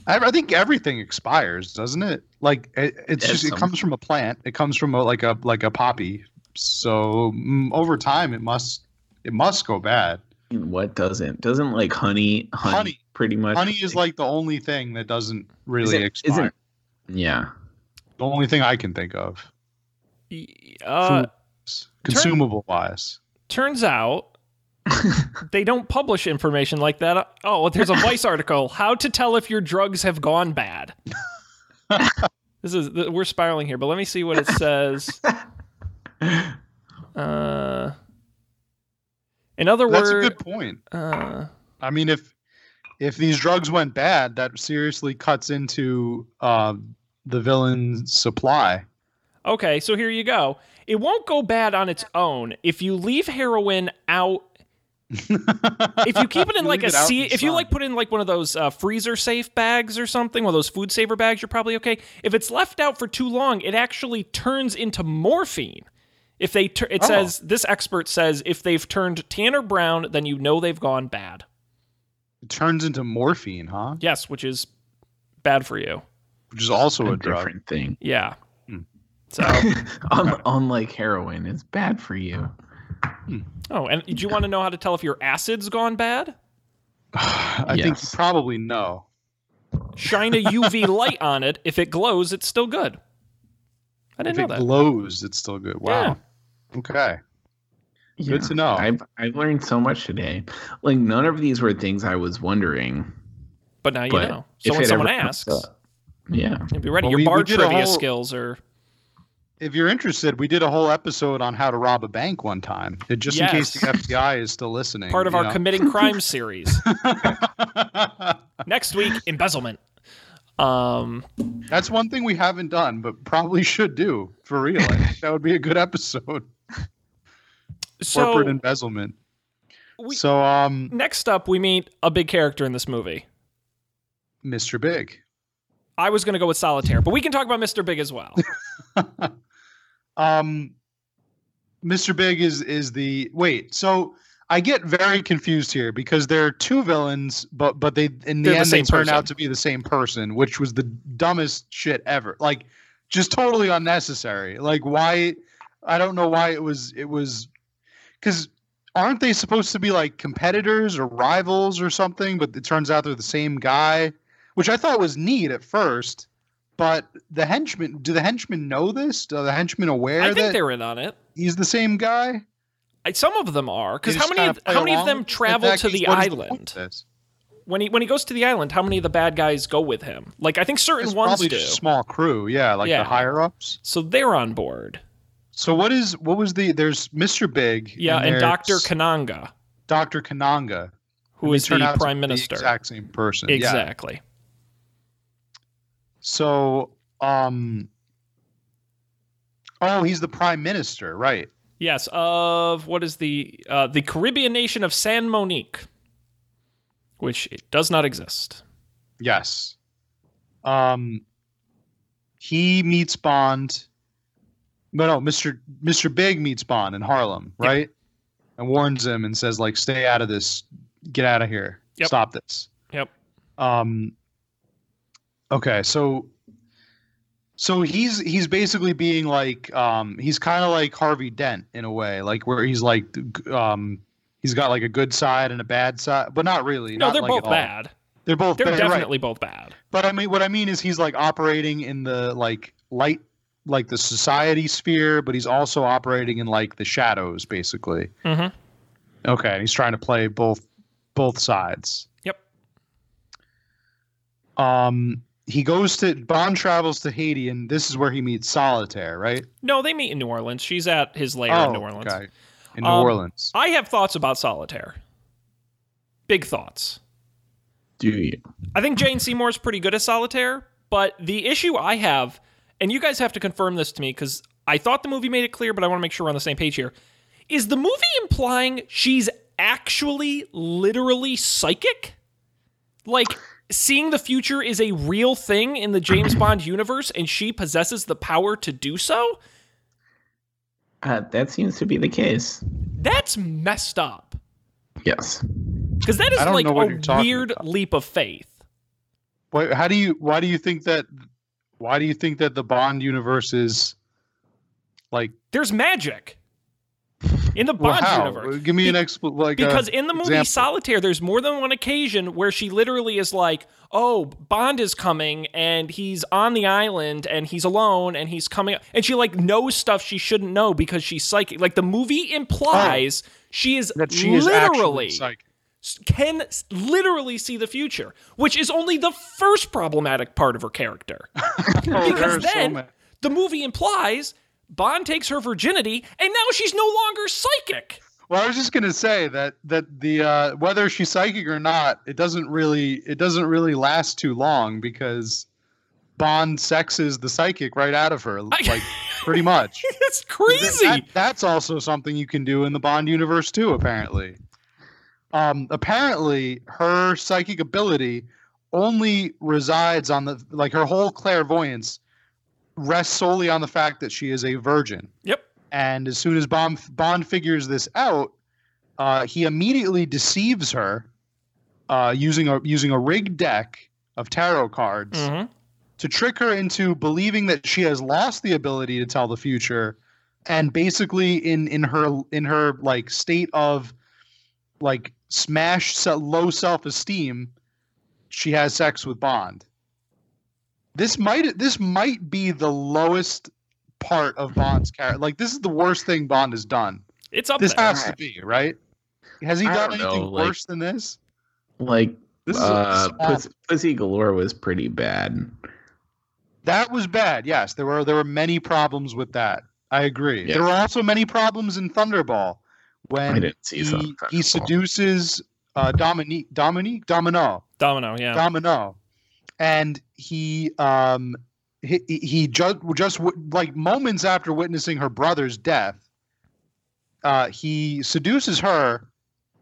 S9: I, I think everything expires, doesn't it? Like it, it's
S10: Yeah,
S9: just it comes from a plant. It comes from a, like a like a poppy. So mm, over time, it must it must go bad.
S10: What doesn't? Doesn't like honey? Honey,
S9: Honey.
S10: pretty much.
S9: Honey is like the only thing that doesn't really
S10: Is it-
S9: expire.
S10: isn't- Yeah.
S9: the only thing I can think of,
S1: Uh,
S9: consumable wise.
S1: turns out *laughs* they don't publish information like that. Oh, there's a Vice article: "How to tell if your drugs have gone bad." *laughs* this is we're spiraling here, but let me see what it says. *laughs* *laughs* Uh, in other
S9: That's a
S1: words,
S9: good point.
S1: uh,
S9: I mean, if if these drugs went bad, that seriously cuts into um, the villain's supply.
S1: Okay, so here you go. It won't go bad on its own if you leave heroin out. *laughs* if you keep it in like a sea, if you like put it in like one of those uh, freezer safe bags or something, one of those food saver bags, you're probably okay. If it's left out for too long, it actually turns into morphine. If they, tur- it
S9: Oh.
S1: says this expert says if they've turned tan or brown, then you know they've gone bad.
S9: It turns into morphine, huh?
S1: Yes, which is bad for you.
S9: Which is also
S10: a,
S9: a, drug.
S10: different thing.
S1: Yeah.
S9: Hmm.
S1: So, *laughs*
S10: Un- unlike heroin, it's bad for you.
S1: oh, and do you want to know how to tell if your acid's gone bad? *sighs*
S9: I think probably no.
S1: shine a UV light on it. If it glows, it's still good. I
S9: If
S1: didn't
S9: it
S1: know that.
S9: glows, it's still good. Wow. Okay. Good to know.
S10: I've I've learned so much today. Like none of these were things I was wondering.
S1: but now you
S10: but
S1: know.
S10: if
S1: So when someone asks,
S10: up- yeah.
S1: you'll be ready.
S9: Well,
S1: Your
S9: we-
S1: bar
S9: we
S1: trivia
S9: whole-
S1: skills are
S9: if you're interested, we did a whole episode on how to rob a bank one time. It- Just in case the *laughs* FBI is still listening.
S1: Part of our
S9: know?
S1: committing crime series. *laughs* Next week, embezzlement. Um,
S9: That's one thing we haven't done, but probably should do for real. That would be a good episode. *laughs*
S1: so
S9: Corporate embezzlement.
S1: we-
S9: so, um,
S1: next up, we meet a big character in this movie.
S9: Mr. Big.
S1: I was going to go with Solitaire, but we can talk about Mr. Big as well. *laughs*
S9: um, Mr. Big is is the wait. So I get very confused here because there are two villains, but but they in the
S1: They're the
S9: end they turn
S1: person.
S9: out to be the same person, which was the dumbest shit ever. Like just totally unnecessary. Like why? I don't know why it was. It was because aren't they supposed to be like competitors or rivals or something? But it turns out they're the same guy, which I thought was neat at first. But the henchmen, do the henchmen know this? Are the henchmen aware
S1: I think
S9: that
S1: they're in on it.
S9: he's the same guy?
S1: Some of them are, because how many
S9: kinda
S1: how many of them travel
S9: that
S1: to the
S9: what is point
S1: island?
S9: of
S1: when he when he goes to the island, how many of the bad guys go with him? Like I think certain
S9: It's
S1: ones
S9: probably
S1: do.
S9: small crew, yeah, like
S1: Yeah.
S9: the higher ups.
S1: So they're on board.
S9: So what is what was the there's Mr. Big,
S1: Yeah, and,
S9: there's
S1: Doctor Kananga,
S9: Dr. Kananga,
S1: who is
S9: and they
S1: is
S9: turn
S1: the prime minister.
S9: the exact same person. Yeah.
S1: Exactly.
S9: So um Oh, he's the prime minister, right?
S1: Yes, of what is the uh, the Caribbean nation of San Monique, which it does not exist.
S9: Yes. Um he meets Bond. No, no, Mr. Mr. Big meets Bond in Harlem,
S1: Yep.
S9: right? And warns him and says, like, stay out of this, get out of here.
S1: Yep.
S9: Stop this.
S1: Yep.
S9: Um okay, so so he's he's basically being like um he's kind of like Harvey Dent in a way, like where he's like um he's got like a good side and a bad side, but not really.
S1: No,
S9: not
S1: they're
S9: like
S1: both bad.
S9: They're both
S1: They're
S9: bad, right.
S1: definitely both bad.
S9: But I mean, what I mean is he's like operating in the like light, like the society sphere, but he's also operating in like the shadows, basically.
S1: Mhm.
S9: Okay, and he's trying to play both both sides.
S1: Yep.
S9: Um, he goes to Bond travels to Haiti, and this is where he meets Solitaire, right?
S1: No, they meet in New Orleans. She's at his lair
S9: oh,
S1: in New Orleans.
S9: okay. In New
S1: Um,
S9: Orleans.
S1: I have thoughts about Solitaire. Big thoughts.
S10: Do you?
S1: I think Jane Seymour's pretty good at solitaire, but the issue I have, and you guys have to confirm this to me because I thought the movie made it clear, but I want to make sure we're on the same page here. Is the movie implying she's actually literally psychic? Like, seeing the future is a real thing in the James *clears throat* Bond universe and she possesses the power to do so?
S10: Uh, that seems to be the case.
S1: That's messed up.
S10: Yes.
S1: Because that is like a weird
S9: about.
S1: leap of faith.
S9: Why, how do you? Why do you think that? Why do you think that the Bond universe is like?
S1: There's magic in the Bond
S9: how?
S1: universe.
S9: Give me an expl like
S1: because uh, in the movie
S9: example.
S1: Solitaire, there's more than one occasion where she literally is like, "Oh, Bond is coming, and he's on the island, and he's alone, and he's coming," and she like knows stuff she shouldn't know because she's psychic. Like the movie implies oh. she is
S9: that she is
S1: literally
S9: psychic.
S1: can literally see the future, which is only the first problematic part of her character. *laughs*
S9: Oh,
S1: because
S9: so
S1: then
S9: many.
S1: the movie implies Bond takes her virginity, and now she's no longer psychic.
S9: Well, I was just gonna say that that the uh, whether she's psychic or not, it doesn't really it doesn't really last too long because Bond sexes the psychic right out of her, like pretty much. *laughs*
S1: it's crazy.
S9: That- that's also something you can do in the Bond universe too. Apparently, um, apparently her psychic ability only resides on the like her whole clairvoyance rests solely on the fact that she is a virgin.
S1: Yep.
S9: And as soon as Bond Bond figures this out, uh, he immediately deceives her uh, using a using a rigged deck of tarot cards
S1: Mhm.
S9: to trick her into believing that she has lost the ability to tell the future, and basically in in her in her like state of like smash low self esteem, she has sex with Bond. This might this might be the lowest part of Bond's character. Like this is the worst thing Bond has done.
S1: It's up
S9: This
S1: there.
S9: has to be right. Has he
S10: I
S9: done
S10: don't know,
S9: anything
S10: like-
S9: worse than this?
S10: Like
S9: This is,
S10: uh,
S9: this is
S10: Pussy Galore was pretty bad.
S9: That was bad. Yes, there were there were many problems with that. I agree.
S10: Yes.
S9: There were also many problems in Thunderball when
S10: I didn't see
S9: he,
S10: Thunderball.
S9: he seduces uh, Dominique Dominique Domino
S1: Domino, yeah.
S9: Domino, and he um he he- just just like moments after witnessing her brother's death, uh, he seduces her,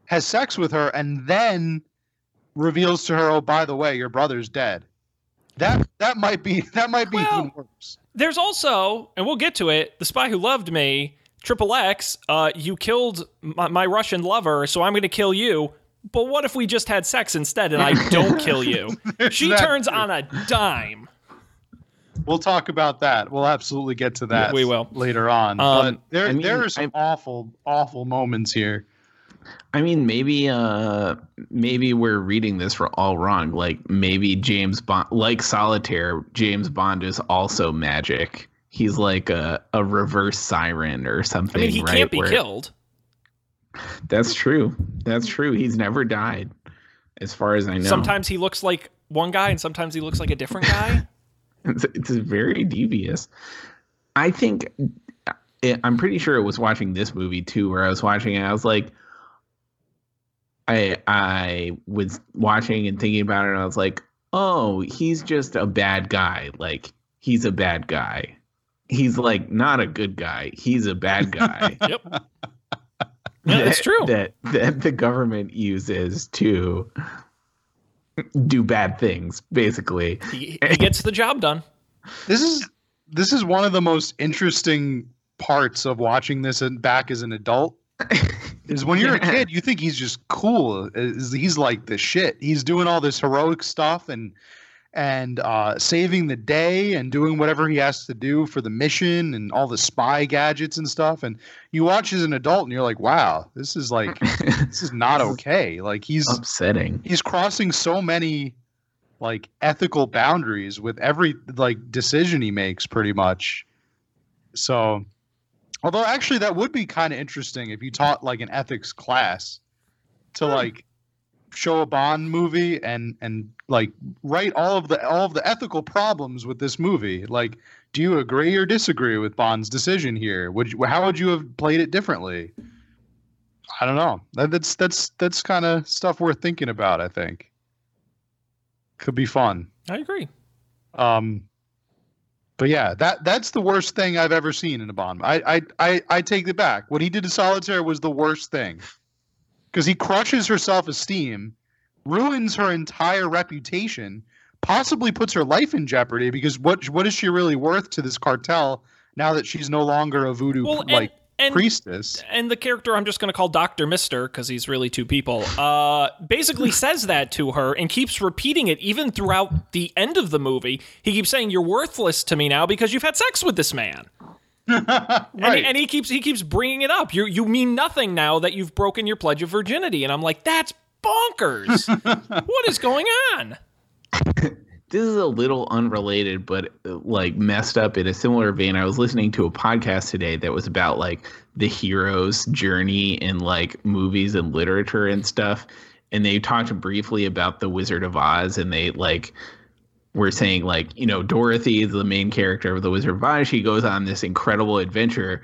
S9: has sex with her, and then reveals to her, "Oh, by the way, your brother's dead." That that might be *laughs* that might be even worse.
S1: There's also, and we'll get to it, The Spy Who Loved Me, Triple X, uh, you killed my, my Russian lover, so I'm going to kill you. But what if we just had sex instead and I *laughs* don't kill you? she
S9: that
S1: turns
S9: too.
S1: on a dime.
S9: We'll talk about that. We'll absolutely get to that.
S1: we will.
S9: later on.
S1: Um,
S9: but there
S10: I mean,
S9: there are some awful awful moments here.
S10: I mean, maybe uh maybe we're reading this for all wrong. Like maybe James Bond like Solitaire, James Bond is also magic. He's like a, a reverse siren or something.
S1: I
S10: something.
S1: mean, he
S10: right?
S1: can't be
S10: Where-
S1: killed.
S10: That's true. That's true. He's never died, as far as I know.
S1: Sometimes he looks like one guy and sometimes he looks like a different guy. *laughs*
S10: it's, it's very devious. I think it, I'm pretty sure it was watching this movie too, where I was watching it. I was like, I I was watching and thinking about it, and I was like, oh, he's just a bad guy. Like he's a bad guy. He's like not a good guy. He's a bad guy. *laughs*
S1: yep. Yeah, that's true.
S10: that that the government uses to do bad things, basically.
S1: He, he gets the job done.
S9: This is this is one of the most interesting parts of watching this and back as an adult. is when you're a *laughs* kid, you think he's just cool. He's like the shit. He's doing all this heroic stuff and and uh, saving the day and doing whatever he has to do for the mission and all the spy gadgets and stuff. And you watch as an adult and you're like, wow, this is like *laughs* this is not okay. Like he's
S10: upsetting.
S9: He's crossing so many like ethical boundaries with every like decision he makes pretty much. So although actually that would be kind of interesting if you taught like an ethics class to like show a Bond movie and and like write all of the all of the ethical problems with this movie. Like, do you agree or disagree with Bond's decision here? Would you, how would you have played it differently? I don't know. That, that's that's that's kind of stuff worth thinking about. I think could be fun.
S1: I agree.
S9: Um, but yeah, that that's the worst thing I've ever seen in a Bond. I I I, I take it back. What he did to Solitaire was the worst thing because he crushes her self esteem, ruins her entire reputation, possibly puts her life in jeopardy. Because what what is she really worth to this cartel now that she's no longer a voodoo
S1: Well,
S9: like
S1: and-
S9: priestess?
S1: And the character I'm just going to call Dr. Mister because he's really two people, uh, basically *laughs* says that to her and keeps repeating it even throughout the end of the movie. He keeps saying, You're worthless to me now because you've had sex with this man. *laughs* And, he, and he keeps he keeps bringing it up. You you mean nothing now that you've broken your pledge of virginity, and I'm like, that's bonkers. *laughs* what is going on? *laughs*
S10: this is a little unrelated but uh, like messed up in a similar vein i was listening to a podcast today that was about like the hero's journey in like movies and literature and stuff and they talked briefly about the wizard of oz and they like were saying like you know dorothy is the main character of the wizard of oz she goes on this incredible adventure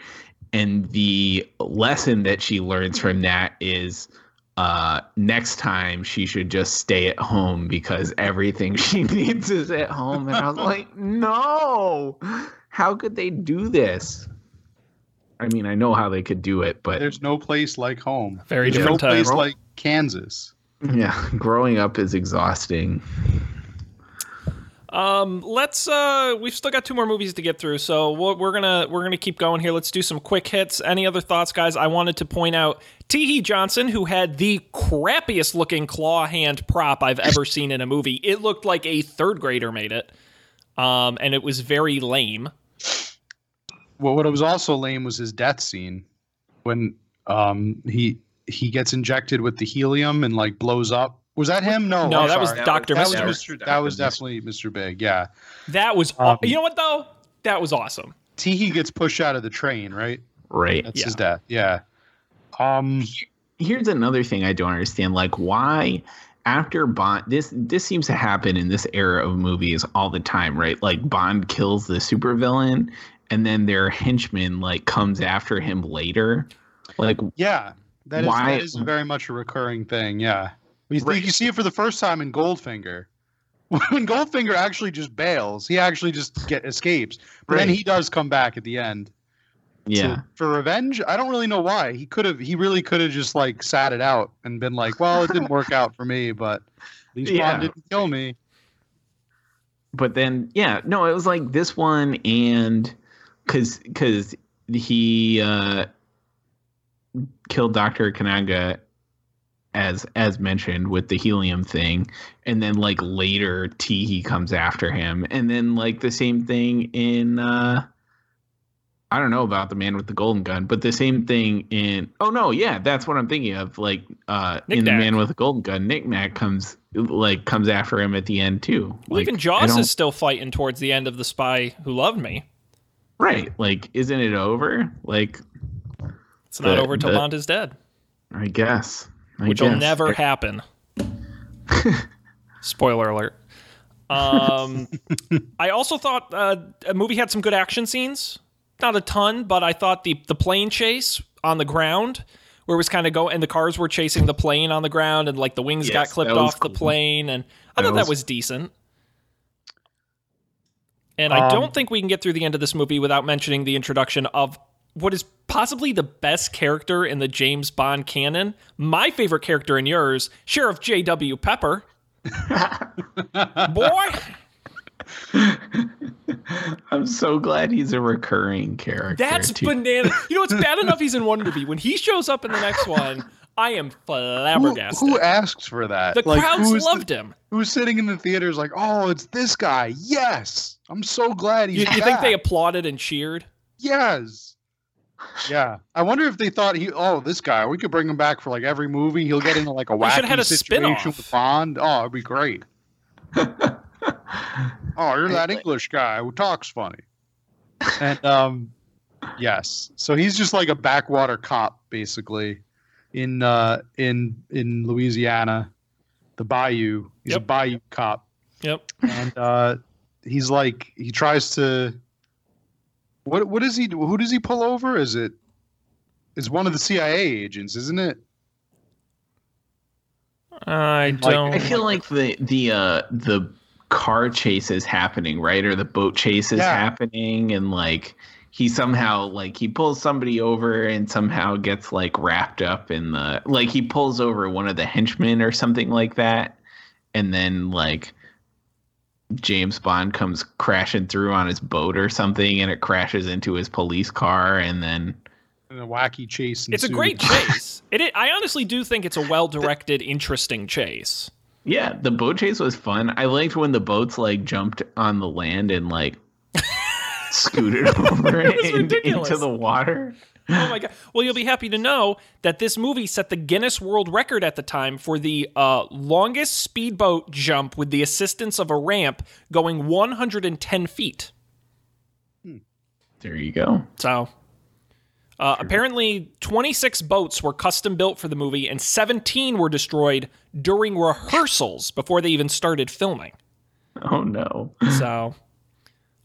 S10: and the lesson that she learns from that is uh, next time she should just stay at home because everything *laughs* she needs is at home. And I was like, no, how could they do this? I mean, I know how they could do it, but
S9: There's no place like home.
S1: Very
S9: There's
S1: different
S9: no place like Kansas.
S10: yeah, growing up is exhausting.
S1: Um, let's uh, we've still got two more movies to get through, so we're, we're gonna we're gonna keep going here. Let's do some quick hits. Any other thoughts, guys? I wanted to point out Teehee Johnson, who had the crappiest looking claw hand prop I've ever *laughs* seen in a movie. It looked like a third grader made it, um, and it was very lame.
S9: Well, what was also lame was his death scene when um he he gets injected with the helium and like blows up. Was that him? No,
S1: No,
S9: I'm
S1: that was. Dr.
S9: That was
S1: Mister.
S9: That was definitely Mr. Big. Yeah.
S1: That was aw- you know what though? That was awesome.
S9: Teehee gets pushed out of the train, right?
S10: Right.
S9: That's his death. Yeah. Um.
S10: Here's another thing I don't understand. Like, why after Bond, this this seems to happen in this era of movies all the time, right? Like Bond kills the supervillain, and then their henchman like comes after him later. Like,
S9: Yeah, that is,
S10: Why-
S9: that is very much a recurring thing. Yeah, you,
S10: Right.
S9: you see it for the first time in Goldfinger. *laughs* When Goldfinger actually just bails, he actually just get escapes, but then he does come back at the end.
S10: yeah,
S9: to- for revenge. I don't really know why. He could have. He really could have just like sat it out and been like, "Well, it didn't work out for me, but at least
S10: Yeah.
S9: Bond didn't kill me."
S10: but then yeah, no, it was like this one and because because he uh killed Doctor Kananga as as mentioned with the helium thing and then like later Teehee comes after him and then like the same thing in uh I don't know about the man with the golden gun, but the same thing in oh no, yeah, that's what I'm thinking of. Like uh in the man with the golden gun, Nick Nack comes like comes after him at the end too.
S1: Well,
S10: Like,
S1: even Jaws is still fighting towards the end of The Spy Who Loved Me.
S10: right. Like, isn't it over? Like,
S1: It's not
S10: The-
S1: over till
S10: the-
S1: Bond is dead,
S10: I guess. I
S1: which will
S10: guess.
S1: never happen. *laughs* Spoiler alert. Um, I also thought uh, a movie had some good action scenes. Not a ton, but I thought the the plane chase on the ground, where it was kind of go and the cars were chasing the plane on the ground, and like the wings got clipped
S10: that was
S1: off the plane, and I
S10: That
S1: thought that
S10: was-
S1: was decent. And I
S9: Um,
S1: don't think we can get through the end of this movie without mentioning the introduction of what is possibly the best character in the James Bond canon. My favorite character in yours, Sheriff J.W. Pepper. Boy, *laughs*
S10: I'm so glad he's a recurring character.
S1: that's
S10: too.
S1: banana. You know, it's bad *laughs* enough he's in one movie. When he shows up in the next *laughs* one, I am flabbergasted.
S9: who asks for that?
S1: the
S9: Like,
S1: crowds
S9: who's the-
S1: loved him.
S9: Who's sitting in the theaters like, "Oh, it's this guy." Yes, I'm so glad he's
S1: You, you think they applauded and cheered?
S9: Yes. Yeah, I wonder if they thought he. Oh, this guy. We could bring him back for like every movie. He'll get into like a *laughs*
S1: We should've
S9: wacky
S1: had a
S9: situation
S1: spin-off.
S9: with Bond. Oh, it'd be great. *laughs* oh, you're that English guy who talks funny. And um, yes. So he's just like a backwater cop, basically, in uh in in Louisiana, the Bayou. He's a Bayou cop
S1: Yep.
S9: and uh, he's like he tries to what what does he do who does he pull over is it is one of the cia agents isn't it
S1: I don't.
S10: I feel like the the uh the car chase is happening, right? Or the boat chase is
S9: Yeah.
S10: happening and like he somehow like he pulls somebody over and somehow gets like wrapped up in the like he pulls over one of the henchmen or something like that and then like James Bond comes crashing through on his boat or something and it crashes into his police car and then
S9: and a wacky chase
S1: It's a great *laughs* chase. It, i- I honestly do think it's a well-directed, interesting chase.
S10: Yeah, the boat chase was fun. I liked when the boats like jumped on the land and like *laughs* scooted over *laughs*
S1: It was
S10: in- into the water.
S1: Oh my god! Well, you'll be happy to know that this movie set the Guinness World Record at the time for the uh, longest speedboat jump with the assistance of a ramp, going 110 feet.
S10: There you go.
S1: So, uh, apparently, 26 boats were custom built for the movie, and 17 were destroyed during rehearsals before they even started filming.
S10: Oh no.
S1: So,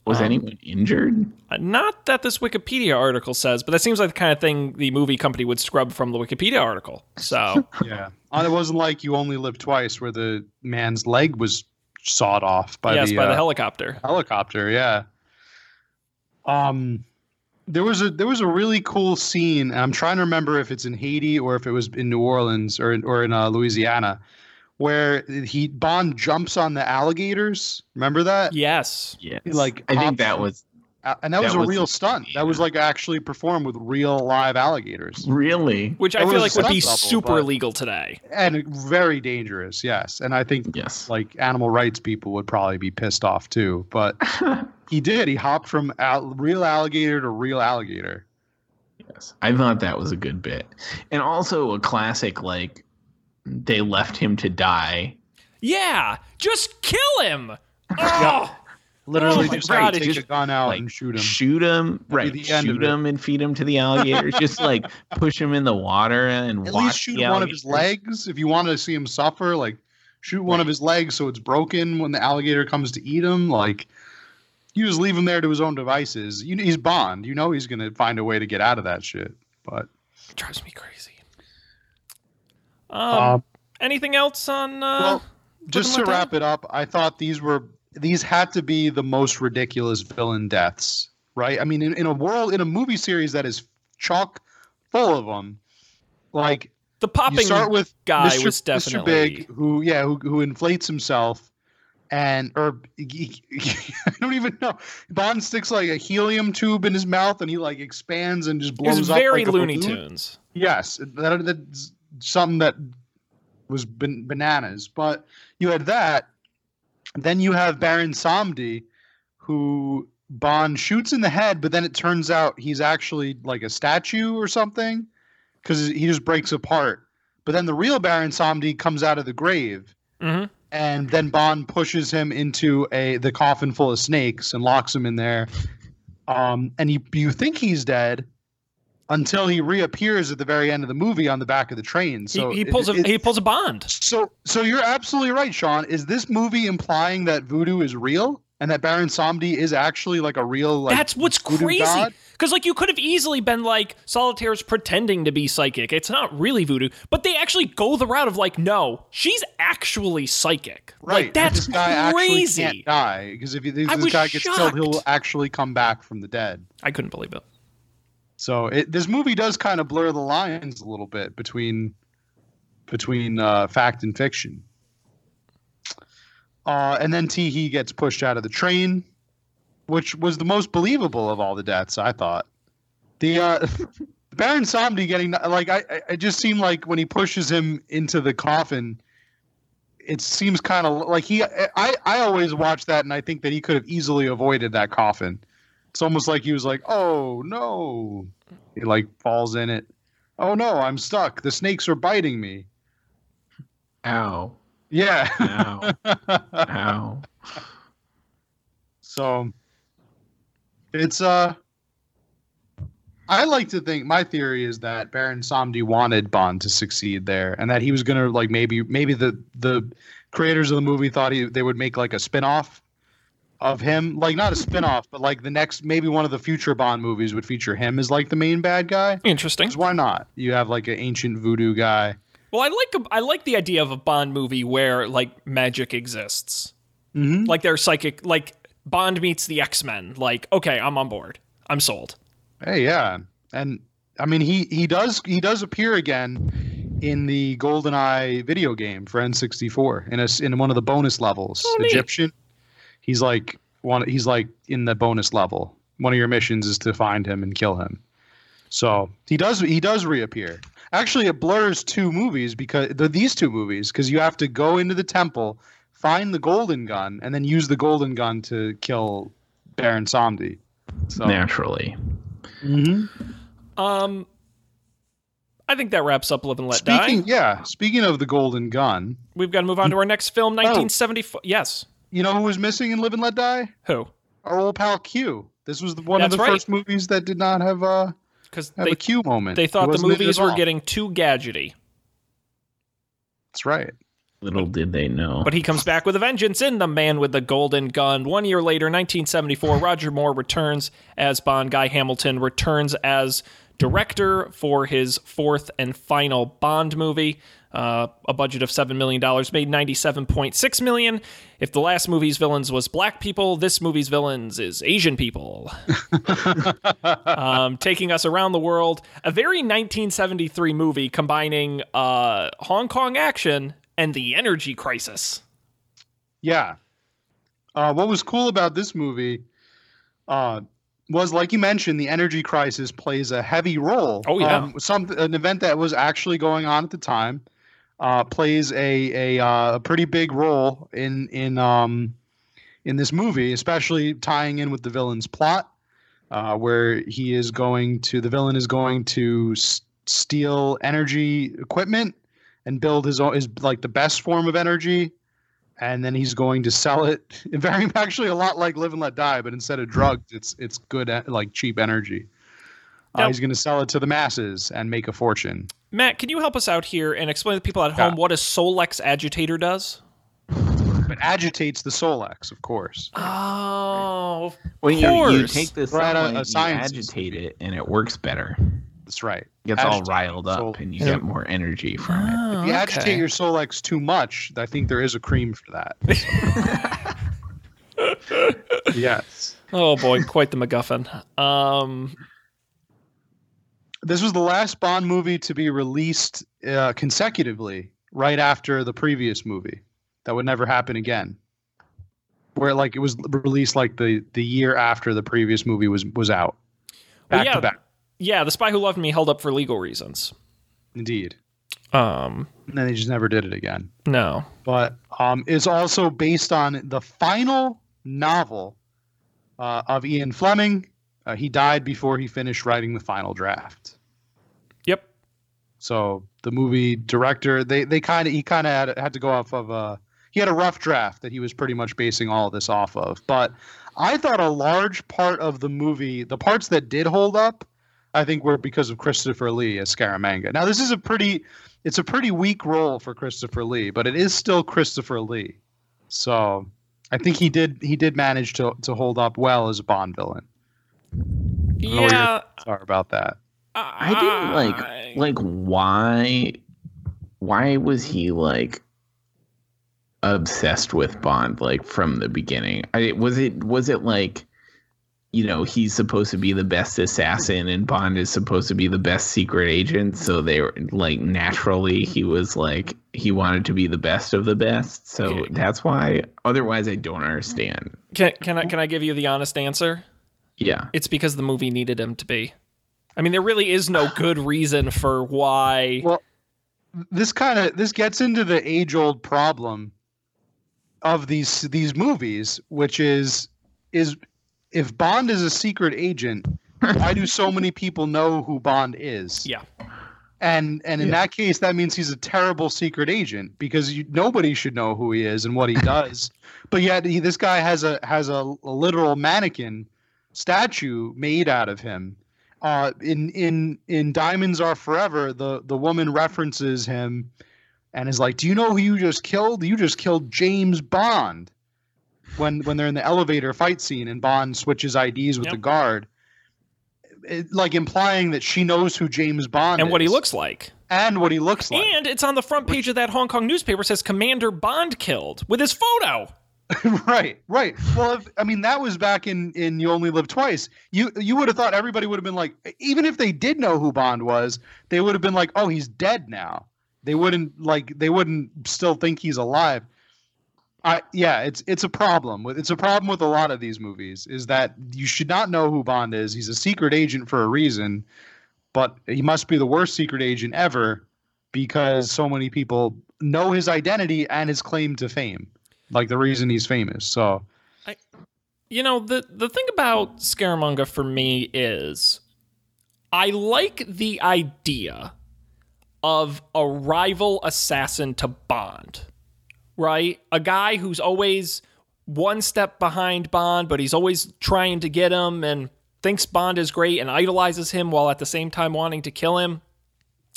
S10: Was
S1: Um,
S10: anyone injured?
S1: uh, not that this Wikipedia article says, but that seems like the kind of thing the movie company would scrub from the Wikipedia article. So, *laughs*
S9: yeah Uh, it wasn't like you only live twice where the man's leg was sawed off by
S1: yes,
S9: the,
S1: by the
S9: uh,
S1: helicopter.
S9: helicopter yeah um there was a there was a really cool scene and i'm trying to remember if it's in haiti or if it was in new orleans or in, or in uh, louisiana where he bond jumps on the alligators remember that
S1: Yes.
S10: Yes.
S9: like
S10: I think that was
S9: and that, was a
S10: was-
S9: real stunt that was like actually performed with real live alligators
S10: really
S1: Which I
S9: It
S1: feel like would be
S9: stunt double,
S1: super
S9: but-
S1: legal today.
S9: and very dangerous yes and i think
S10: yes.
S9: like animal rights people would probably be pissed off too but *laughs* he did he hopped from al- real alligator to real alligator
S10: Yes. I thought that was a good bit. And also a classic like they left him to die.
S1: Yeah, just kill him. *laughs* Oh,
S9: literally
S1: Oh
S9: just
S1: God,
S9: take
S10: just,
S9: a gun out
S10: like,
S9: and shoot him
S10: Shoot him,
S9: That'd
S10: right?
S9: the end
S10: Shoot him and feed him to the alligators. *laughs* just like push him in the water and
S9: at
S10: watch
S9: least shoot
S10: the
S9: one of his legs if you want to see him suffer like shoot one of his legs so it's broken when the alligator comes to eat him. Like you just leave him there to his own devices. You, he's Bond. You know he's gonna find a way to get out of that shit. But
S1: it drives me crazy.
S9: Uh,
S1: Um, anything else on? Uh,
S9: well, just to wrap it up, I thought these were these had to be the most ridiculous villain deaths, right? I mean, in, in a world in a movie series that is chock full of them, like
S1: the popping
S9: you start with
S1: guy
S9: Mr.
S1: was
S9: Mr. Big, who yeah, who, who inflates himself, and or *laughs* he- I don't even know. Bond sticks like a helium tube in his mouth, and he like expands and just
S1: It
S9: blows
S1: was
S9: up
S1: very
S9: like
S1: Looney. Tunes.
S9: Yes, that, that's something that was ban- bananas. But you had that. Then you have Baron Samedi, who Bond shoots in the head, but then it turns out he's actually like a statue or something because he just breaks apart. But then the real Baron Samedi comes out of the grave,
S1: hmm
S9: and then Bond pushes him into a the coffin full of snakes and locks him in there. Um, and you you think he's dead until he reappears at the very end of the movie on the back of the train. So
S1: he, he
S9: it-
S1: pulls a
S9: it-
S1: he pulls a Bond.
S9: so so you're absolutely right, Sean. Is this movie implying that voodoo is real and that Baron Samedi is actually like a real like
S1: That's what's crazy. Because like you could have easily been like Solitaire's pretending to be psychic. It's not really voodoo, but they actually go the route of like, no, she's actually psychic.
S9: Right.
S1: Like that's crazy.
S9: can't die because if, if this guy gets killed, he'll actually come back from the dead.
S1: I couldn't believe it.
S9: So it, this movie does kind of blur the lines a little bit between between uh, fact and fiction. Uh, and then Teehee gets pushed out of the train, which was the most believable of all the deaths. I thought the uh, *laughs* Baron Samedi getting like I I- it just seemed like when he pushes him into the coffin. It seems kind of like he. I, I always watch that, and I think that he could have easily avoided that coffin. It's almost like he was like, "Oh no!" He like falls in it. Oh no, I'm stuck. The snakes are biting me.
S10: Ow.
S9: Yeah.
S10: Ow. Ow. *laughs*
S9: so it's uh I like to think my theory is that Baron Samedi wanted Bond to succeed there and that he was gonna like maybe maybe the the creators of the movie thought he, they would make like a spin-off of him like not a spin-off but like the next maybe one of the future Bond movies would feature him as like the main bad guy.
S1: Interesting.
S9: why not? You have like an ancient voodoo guy.
S1: Well, I like I like the idea of a Bond movie where like magic exists.
S9: Mm-hmm.
S1: Like they're psychic. Like Bond meets the X Men. Like okay, I'm on board. I'm sold.
S9: Hey, yeah, and I mean he he does he does appear again in the GoldenEye video game for N64 in a, in one of the bonus levels.
S1: Oh.
S9: Egyptian. He's like one. He's like in the bonus level. One of your missions is to find him and kill him. So he does he does reappear. Actually, it blurs two movies because the, these two movies because you have to go into the temple, find the golden gun, and then use the golden gun to kill Baron Samedi. So.
S10: Naturally.
S9: Mhm.
S1: Um, I think that wraps up Live and Let
S9: Speaking,
S1: Die.
S9: yeah. Speaking of the Golden Gun,
S1: We've got to move on to our next film, 1974. Yes.
S9: You know who was missing in Live and Let Die?
S1: Who?
S9: Our old pal Q. This was the, one
S1: That's
S9: of the
S1: right.
S9: first movies that did not have uh, a
S1: Because
S9: have
S1: they
S9: a Q moment.
S1: they thought the
S9: wasn't in it
S1: movies were getting too gadgety.
S9: That's right.
S10: Little did they know.
S1: But he comes back with a vengeance in The Man with the Golden Gun. One year later, 1974, Roger Moore returns as Bond. Guy Hamilton returns as director for his fourth and final Bond movie. Uh, a budget of $7 million, made 97.6 million. If the last movie's villains was black people, this movie's villains is Asian people. *laughs* um, taking us around the world. A very 1973 movie combining uh, Hong Kong action and the energy crisis.
S9: Yeah. Uh, what was cool about this movie uh, was, like you mentioned, the energy crisis plays a heavy role.
S1: Oh, yeah.
S9: Um, some an event that was actually going on at the time uh, plays a a, uh, a pretty big role in in um, in this movie, especially tying in with the villain's plot, uh, where he is going to the villain is going to s- steal energy equipment and build his own is like the best form of energy and then he's going to sell it. *laughs* Very actually a lot like live and let die but instead of drugs it's it's good like cheap energy. Uh, he's going to sell it to the masses and make a fortune
S1: Matt, can you help us out here and explain to people at home
S9: Yeah.
S1: what a Solex agitator does?
S9: it agitates the Solex, of course.
S1: Oh, of
S10: Well, you, you take this
S9: We're a- a
S10: you
S9: science
S10: agitate it, and it works better.
S9: That's right.
S10: It Gets all riled up,
S9: soul-
S10: and you
S1: Yeah.
S10: get more energy from it.
S1: Oh,
S9: If you
S1: okay.
S9: agitate your Solex too much, I think there is a cream for that. *laughs* yes.
S1: Oh boy, quite the MacGuffin. Um,
S9: This was the last Bond movie to be released uh, consecutively right after the previous movie. That would never happen again. Where like it was released like the the year after the previous movie was was out.
S1: Well,
S9: Back
S1: yeah.
S9: to back.
S1: yeah, The Spy Who Loved Me held up for legal reasons.
S9: Indeed.
S1: Um,
S9: And then they just never did it again.
S1: no.
S9: but um, it's also based on the final novel uh, of Ian Fleming. Uh, he died before he finished writing the final draft.
S1: Yep.
S9: So the movie director, they they kind of he kind of had, had to go off of a he had a rough draft that he was pretty much basing all of this off of. But I thought a large part of the movie, the parts that did hold up, I think were because of Christopher Lee as Scaramanga. Now this is a pretty it's a pretty weak role for Christopher Lee, but it is still Christopher Lee. So I think he did he did manage to to hold up well as a Bond villain.
S1: Yeah.
S9: thoughts are about that.
S10: I didn't like uh, like why why was he like obsessed with Bond like from the beginning? I was it was it like you know he's supposed to be the best assassin and Bond is supposed to be the best secret agent so they were like naturally he was like he wanted to be the best of the best so
S1: Okay.
S10: that's why otherwise I don't understand.
S1: Can, can I can I give you the honest answer?
S10: Yeah.
S1: It's because the movie needed him to be. I mean, there really is no *sighs* good reason for why.
S9: Well, this kind of this gets into the age old problem of these these movies, which is is if Bond is a secret agent, why do so many people know who Bond is?
S1: Yeah.
S9: And and in
S10: Yeah.
S9: that case, that means he's a terrible secret agent because you, nobody should know who he is and what he *laughs* does. but yet, he, this guy has a has a, a literal mannequin statue made out of him. Uh, in in in Diamonds Are Forever, the the woman references him and is like, "Do you know who you just killed? You just killed James Bond." When when they're in the elevator fight scene and Bond switches IDs with
S1: Yep.
S9: the guard, it, like implying that she knows who James Bond
S1: and what he looks like.
S9: and what he looks like.
S1: And it's on the front page of that Hong Kong newspaper says Commander Bond killed with his photo. *laughs*
S9: right, right. Well, if, I mean, that was back in in You Only Live Twice. You you would have thought everybody would have been like, even if they did know who Bond was, they would have been like, oh, he's dead now. They wouldn't like they wouldn't still think he's alive. I yeah, it's it's a problem with it's a problem with a lot of these movies is that you should not know who Bond is. He's a secret agent for a reason, but he must be the worst secret agent ever because so many people know his identity and his claim to fame like the reason he's famous. So I,
S1: You know, the the thing about Scaramanga for me is I like the idea of a rival assassin to Bond. Right? A guy who's always one step behind Bond, but he's always trying to get him and thinks Bond is great and idolizes him while at the same time wanting to kill him.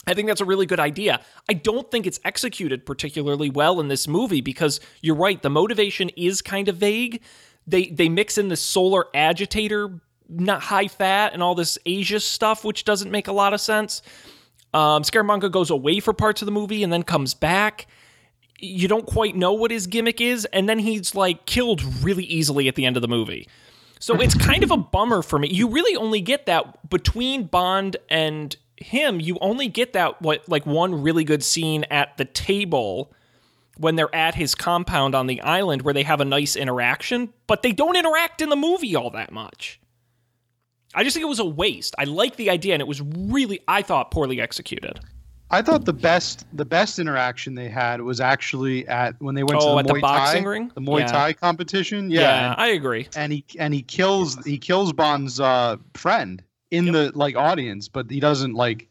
S1: I think that's a really good idea. I don't think it's executed particularly well in this movie because you're right, the motivation is kind of vague. They they mix in the solar agitator, not Hai Fat, and all this Asia stuff, which doesn't make a lot of sense. Um, Scaramanga goes away for parts of the movie and then comes back. You don't quite know what his gimmick is, and then he's like killed really easily at the end of the movie. So it's kind of a bummer for me. You really only get that between Bond and him. You only get that what like one really good scene at the table when they're at his compound on the island where they have a nice interaction, but they don't interact in the movie all that much. I just think it was a waste. I like the idea and it was really I thought poorly executed.
S9: I thought the best the best interaction they had was actually at when they went
S1: Oh,
S9: to
S1: at
S9: the
S1: the
S9: Muay
S1: boxing
S9: Thai,
S1: ring?
S9: the Muay
S1: Yeah.
S9: Thai competition.
S1: Yeah,
S9: Yeah,
S1: I agree.
S9: and he and he kills he kills Bond's uh, friend in the like audience, but he doesn't like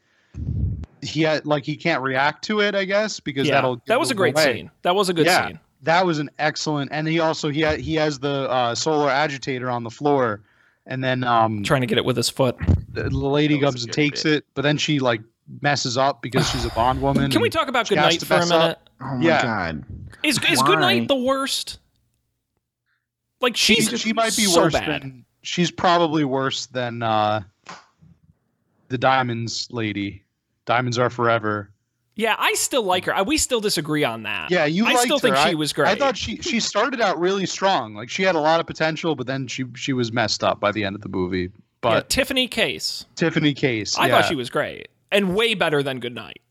S9: he had like he can't react to it. I guess because
S1: Yeah,
S9: that'll
S1: that was a great
S9: away.
S1: scene. That was a good
S9: yeah,
S1: scene.
S9: that was an excellent. And he also he ha- he has the uh, solar agitator on the floor, and then um
S1: Trying to get it with his foot.
S9: the the lady
S10: That
S9: comes and takes
S10: bit.
S9: it, but then she like messes up because she's a Bond woman. *sighs*
S1: Can we talk about
S9: Goodnight
S1: for a
S9: mess up.
S1: minute?
S10: Oh my
S9: Yeah.
S10: god.
S1: Is is
S10: Why?
S1: Goodnight the worst? Like she's
S9: she, she might be
S1: so
S9: worse
S1: bad.
S9: than she's probably worse than uh the diamonds lady diamonds are forever
S1: Yeah, I still like her. We still disagree on that.
S9: yeah you
S1: I
S9: liked
S1: still think
S9: her.
S1: she
S9: I-
S1: was great.
S9: i thought she she started out really strong like she had a lot of potential but then she she was messed up by the end of the movie
S1: Yeah,
S9: but
S1: Tiffany Case.
S9: tiffany case
S1: I
S9: yeah.
S1: thought she was great and way better than Goodnight.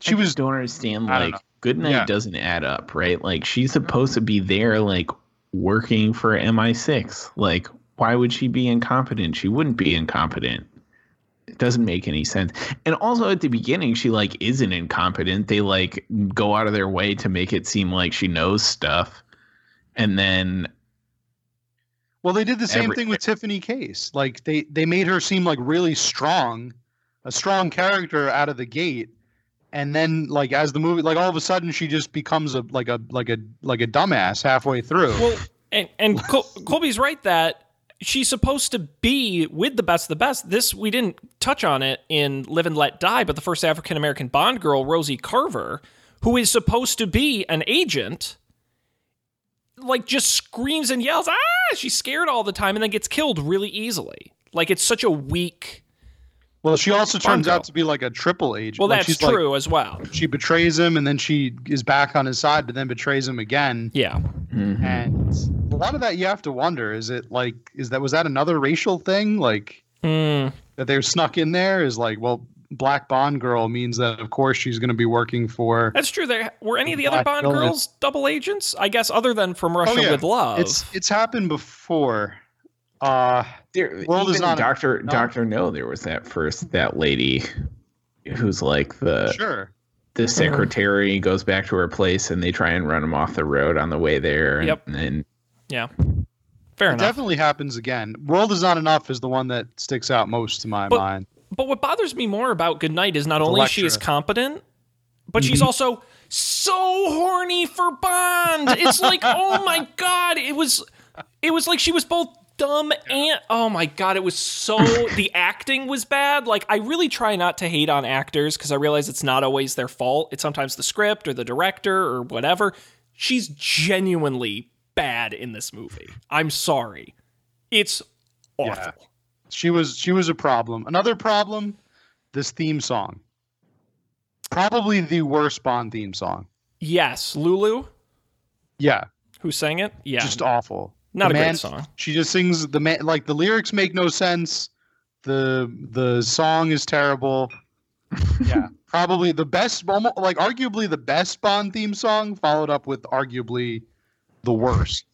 S9: she was
S10: don't understand
S9: I don't
S10: like
S9: know.
S10: Goodnight
S9: Yeah.
S10: doesn't add up, right? Like she's supposed to be there like working for MI6. Like why would she be incompetent? She wouldn't be incompetent. It doesn't make any sense. And also at the beginning she like isn't incompetent. They like go out of their way to make it seem like she knows stuff. And then
S9: Well, they did the same
S10: Every-
S9: thing with Tiffany Case. Like they they made her seem like really strong, a strong character out of the gate, and then like as the movie, like all of a sudden she just becomes a like a like a like a dumbass halfway through.
S1: Well, and and Col- Colby's right that she's supposed to be with the best of the best. This we didn't touch on it in Live and Let Die, but the first African American Bond girl, Rosie Carver, who is supposed to be an agent, like just screams and yells, ah! She's scared all the time and then gets killed really easily. Like it's such a weak.
S9: well, she also turns
S1: Bongo.
S9: out to be like a triple agent.
S1: Well,
S9: Like,
S1: that's
S9: she's, like,
S1: true as well.
S9: she betrays him, and then she is back on his side, but then betrays him again.
S1: Yeah.
S9: And a lot of that you have to wonder: is it like is that was that another racial thing? Like
S1: Mm.
S9: that they're snuck in there is like well black bond girl means that of course she's going to be working for
S1: That's true. There were any of the other Bond
S9: villain.
S1: girls double agents? I guess other than from Russia
S9: Oh, yeah.
S1: with Love.
S9: it's it's happened before uh
S10: there
S9: World is
S10: even
S9: not a-
S10: Doctor
S9: no.
S10: Doctor No, there was that first that lady who's like the
S9: sure
S10: the secretary goes back to her place and they try and run him off the road on the way there. And,
S1: Yep.
S10: and
S1: yeah. Fair
S9: it
S1: enough.
S9: definitely happens again world is not enough is the one that sticks out most to my
S1: But-
S9: mind
S1: But what bothers me more about Goodnight is not only she is competent, but she's
S9: Mm-hmm.
S1: also so horny for Bond. It's like, *laughs* oh my god, it was it was like she was both dumb and oh my god, it was so *laughs* the acting was bad. Like I really try not to hate on actors because I realize it's not always their fault. It's sometimes the script or the director or whatever. She's genuinely bad in this movie. I'm sorry. It's awful.
S9: Yeah. she was she was a problem another problem this theme song probably the worst bond theme song
S1: Yes, Lulu,
S9: yeah
S1: who sang it? Yeah.
S9: just awful
S1: Not
S9: The
S1: a great song.
S9: she just sings the man like the lyrics make no sense the the song is terrible *laughs* yeah probably the best almo- like arguably the best bond theme song followed up with arguably the worst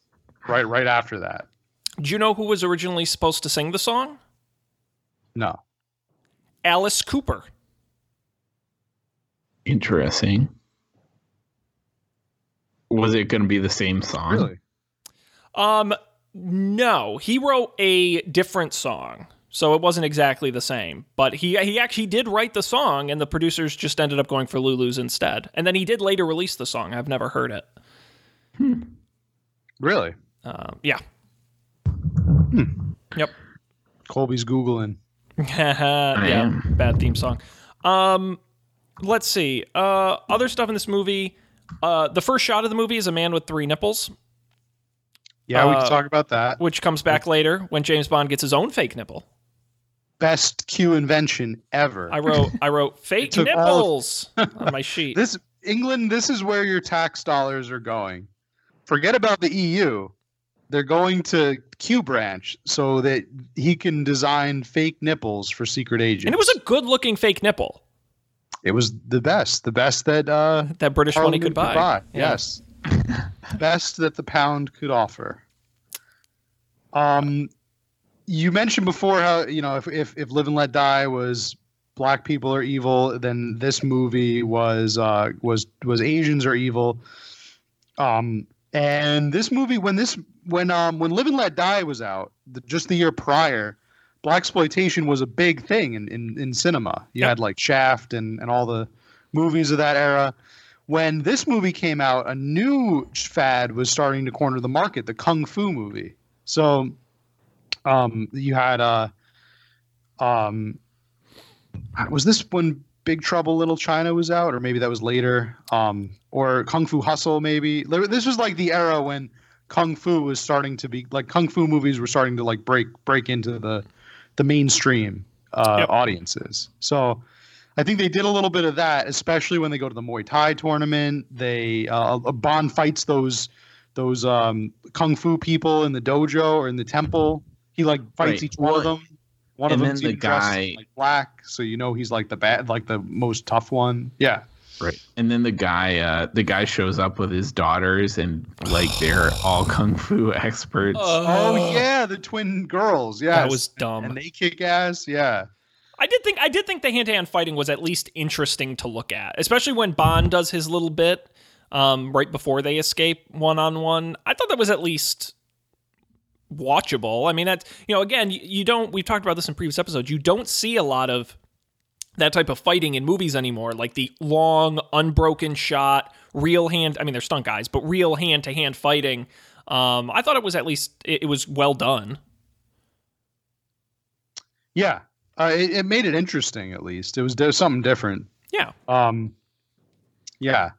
S9: right right after that
S1: Do you know who was originally supposed to sing the song?
S9: no
S1: Alice Cooper.
S10: interesting. Was it going to be the same song?
S9: really
S1: Um, no, he wrote a different song, so it wasn't exactly the same. But he he actually did write the song, and the producers just ended up going for Lulu's instead. And then he did later release the song. I've never heard it.
S9: Really
S1: Um, yeah. Yep.
S9: colby's googling *laughs*
S1: yeah, bad theme song. Um, let's see. Uh, other stuff in this movie. Uh, the first shot of the movie is a man with three nipples,
S9: yeah we
S1: Uh,
S9: can talk about that
S1: which comes back later when James Bond gets his own fake nipple.
S9: best q invention ever
S1: I wrote I wrote *laughs* fake
S9: took all
S1: nipples *laughs* on my sheet.
S9: this england this is where your tax dollars are going forget about the eu they're going to q branch so that he can design fake nipples for secret agents.
S1: And it was a good looking fake nipple.
S9: It was the best the best that uh
S1: that British money could
S9: Parliament
S1: buy. Yeah.
S9: yes. *laughs* Best that the pound could offer. Um you mentioned before how you know if if, if live and let die was black people are evil then this movie was uh was was asians are evil. Um and this movie when this when um when live and let die was out the, just the year prior blaxploitation was a big thing in in, in cinema. You
S1: Yep.
S9: had like shaft and and all the movies of that era. When this movie came out a new fad was starting to corner the market the kung fu movie. So um you had uh um was this when Big Trouble Little China was out, or maybe that was later. Um, or Kung Fu Hustle, maybe. This was like the era when kung fu was starting to be like kung fu movies were starting to like break break into the the mainstream uh, yep. audiences. So I think they did a little bit of that, especially when they go to the Muay Thai tournament. They uh, Bond fights those those um, kung fu people in the dojo or in the temple. He like fights right. each one of them. One of them's the guy like black, so you know he's like the bad, like the most tough one. Yeah.
S10: Right. And then the guy uh the guy shows up with his daughters and like they're all *laughs* kung fu experts.
S9: Oh, oh yeah, the twin girls. Yeah.
S1: That was dumb.
S9: And they kick ass. Yeah.
S1: I did think I did think the hand to hand fighting was at least interesting to look at, especially when Bond does his little bit um, right before they escape one on one. I thought that was at least watchable. I mean, that's you know, again, you, you don't. We've talked about this in previous episodes. You don't see a lot of that type of fighting in movies anymore, like the long, unbroken shot, real hand. I mean, they're stunt guys, but real hand to hand fighting. Um, I thought it was at least it, it was well done.
S9: Yeah, uh, it, it, made it interesting. At least it was there was something different.
S1: Yeah.
S9: Um. Yeah.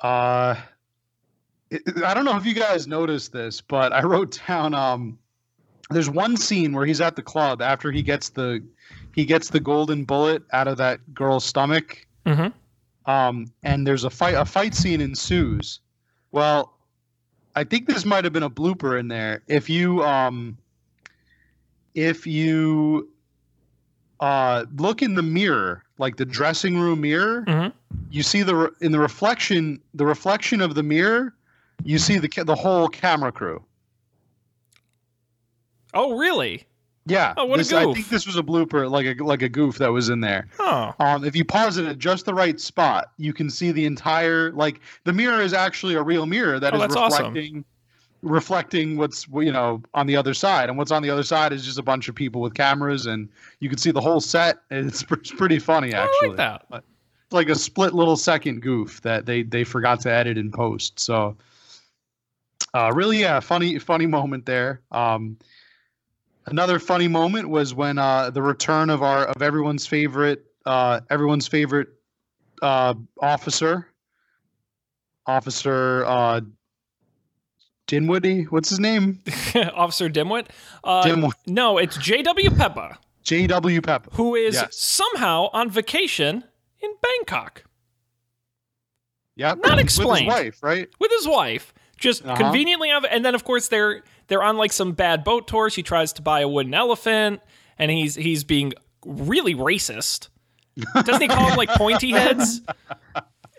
S9: Uh. I don't know if you guys noticed this, but I wrote down. Um. There's one scene where he's at the club after he gets the he gets the golden bullet out of that girl's stomach.
S1: Mm-hmm.
S9: Um, and there's a fight. A fight scene ensues. Well, I think this might have been a blooper in there. If you um, if you uh, look in the mirror, like the dressing room mirror,
S1: mm-hmm.
S9: you see the in the reflection, the reflection of the mirror, you see the the whole camera crew.
S1: Oh, really?
S9: Yeah.
S1: Oh, what
S9: this,
S1: a goof!
S9: I think this was a blooper, like a like a goof that was in there.
S1: Oh.
S9: Um, if you pause it at just the right spot, you can see the entire like the mirror is actually a real mirror that
S1: oh,
S9: is reflecting awesome. reflecting what's you know on the other side, and what's on the other side is just a bunch of people with cameras, and you can see the whole set. *laughs* It's, it's pretty funny actually.
S1: I like that.
S9: But it's like a split little second goof that they they forgot to edit in post. So. Uh, really, yeah, funny, funny moment there. Um, Another funny moment was when uh, the return of our of everyone's favorite uh, everyone's favorite uh, officer, Officer uh, Dinwiddie. What's his name? *laughs*
S1: officer Dimwit. Uh,
S9: Dimwit.
S1: No, it's J.W. Pepper.
S9: J.W. Pepper,
S1: who is yes. somehow on vacation in Bangkok.
S9: Yeah,
S1: not explained.
S9: With his wife, right?
S1: With his wife, just uh-huh. conveniently, and then of course they're they're on like some bad boat tours. He tries to buy a wooden elephant, and he's he's being really racist. Doesn't he call them like pointy heads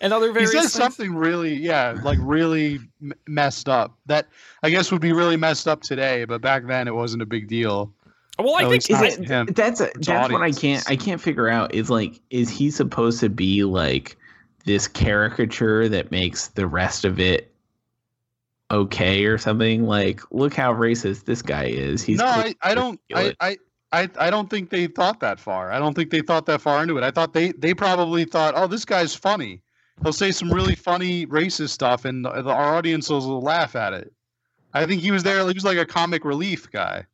S1: and other various?
S9: He says
S1: things?
S9: something really, yeah, like really m- messed up. That I guess would be really messed up today, but back then it wasn't a big deal.
S1: Well, I think is
S10: it, that's a, that's what I can't I can't figure out. Is like, is he supposed to be like this caricature that makes the rest of it okay or something. Like, look how racist this guy is. He's
S9: no, I, I don't. I, I, I, I don't think they thought that far. I don't think they thought that far into it. I thought they they probably thought, oh, this guy's funny. He'll say some really funny racist stuff, and the, the, our audience will laugh at it. I think he was there. He was like a comic relief guy.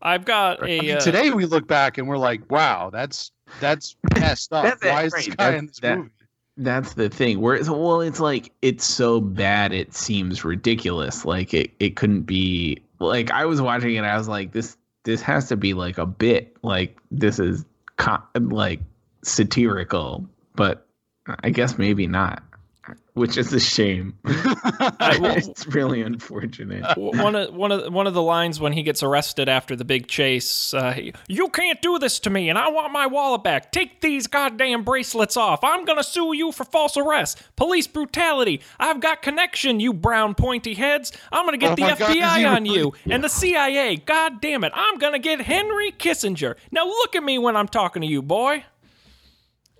S1: I've got a. I
S9: mean, uh, today we look back and we're like, wow, that's that's messed up. that's Why it, is right. this guy that's, in this that, movie?
S10: That's the thing. Where it's well, it's like it's so bad it seems ridiculous. Like it, it couldn't be like I was watching it. I was like, this this has to be like a bit. Like this is con- like satirical, but I guess maybe not which is a shame. *laughs* *laughs* it's really unfortunate.
S1: One of one of one of the lines when he gets arrested after the big chase, uh, "You can't do this to me, and I want my wallet back. Take these goddamn bracelets off. I'm gonna sue you for false arrest, police brutality. I've got connection, you brown pointy heads. I'm gonna get oh the FBI God, on you and the CIA. God damn it, I'm gonna get Henry Kissinger. Now look at me when I'm talking to you, boy."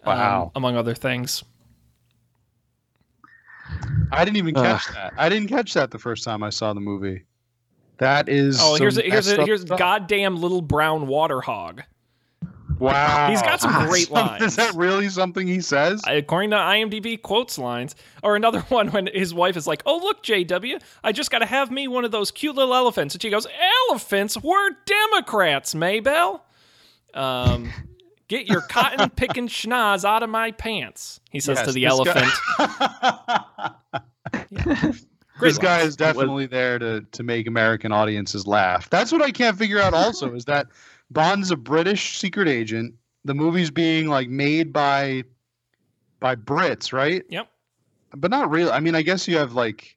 S9: Wow.
S1: Um, among other things.
S9: I didn't even catch uh, that. I didn't catch that the first time I saw the movie. That is.
S1: Oh, here's a, here's a, here's stuff. goddamn little brown water hog.
S9: Wow,
S1: he's got some great lines. *laughs*
S9: Is that really something he says?
S1: According to IMDb, quotes lines. Or another *laughs* one when his wife is like, "Oh look, JW, I just got to have me one of those cute little elephants," and she goes, "Elephants? We're Democrats, Maybelle." Um, *laughs* Get your cotton picking schnoz out of my pants, he says
S9: Yes,
S1: to the elephant.
S9: guy-
S1: Great
S9: this guy *laughs* is definitely there to to make American audiences laugh. That's what I can't figure out. Also, is that Bond's a British secret agent. The movie's being like made by by Brits, right?
S1: Yep.
S9: But not really. I mean, I guess you have like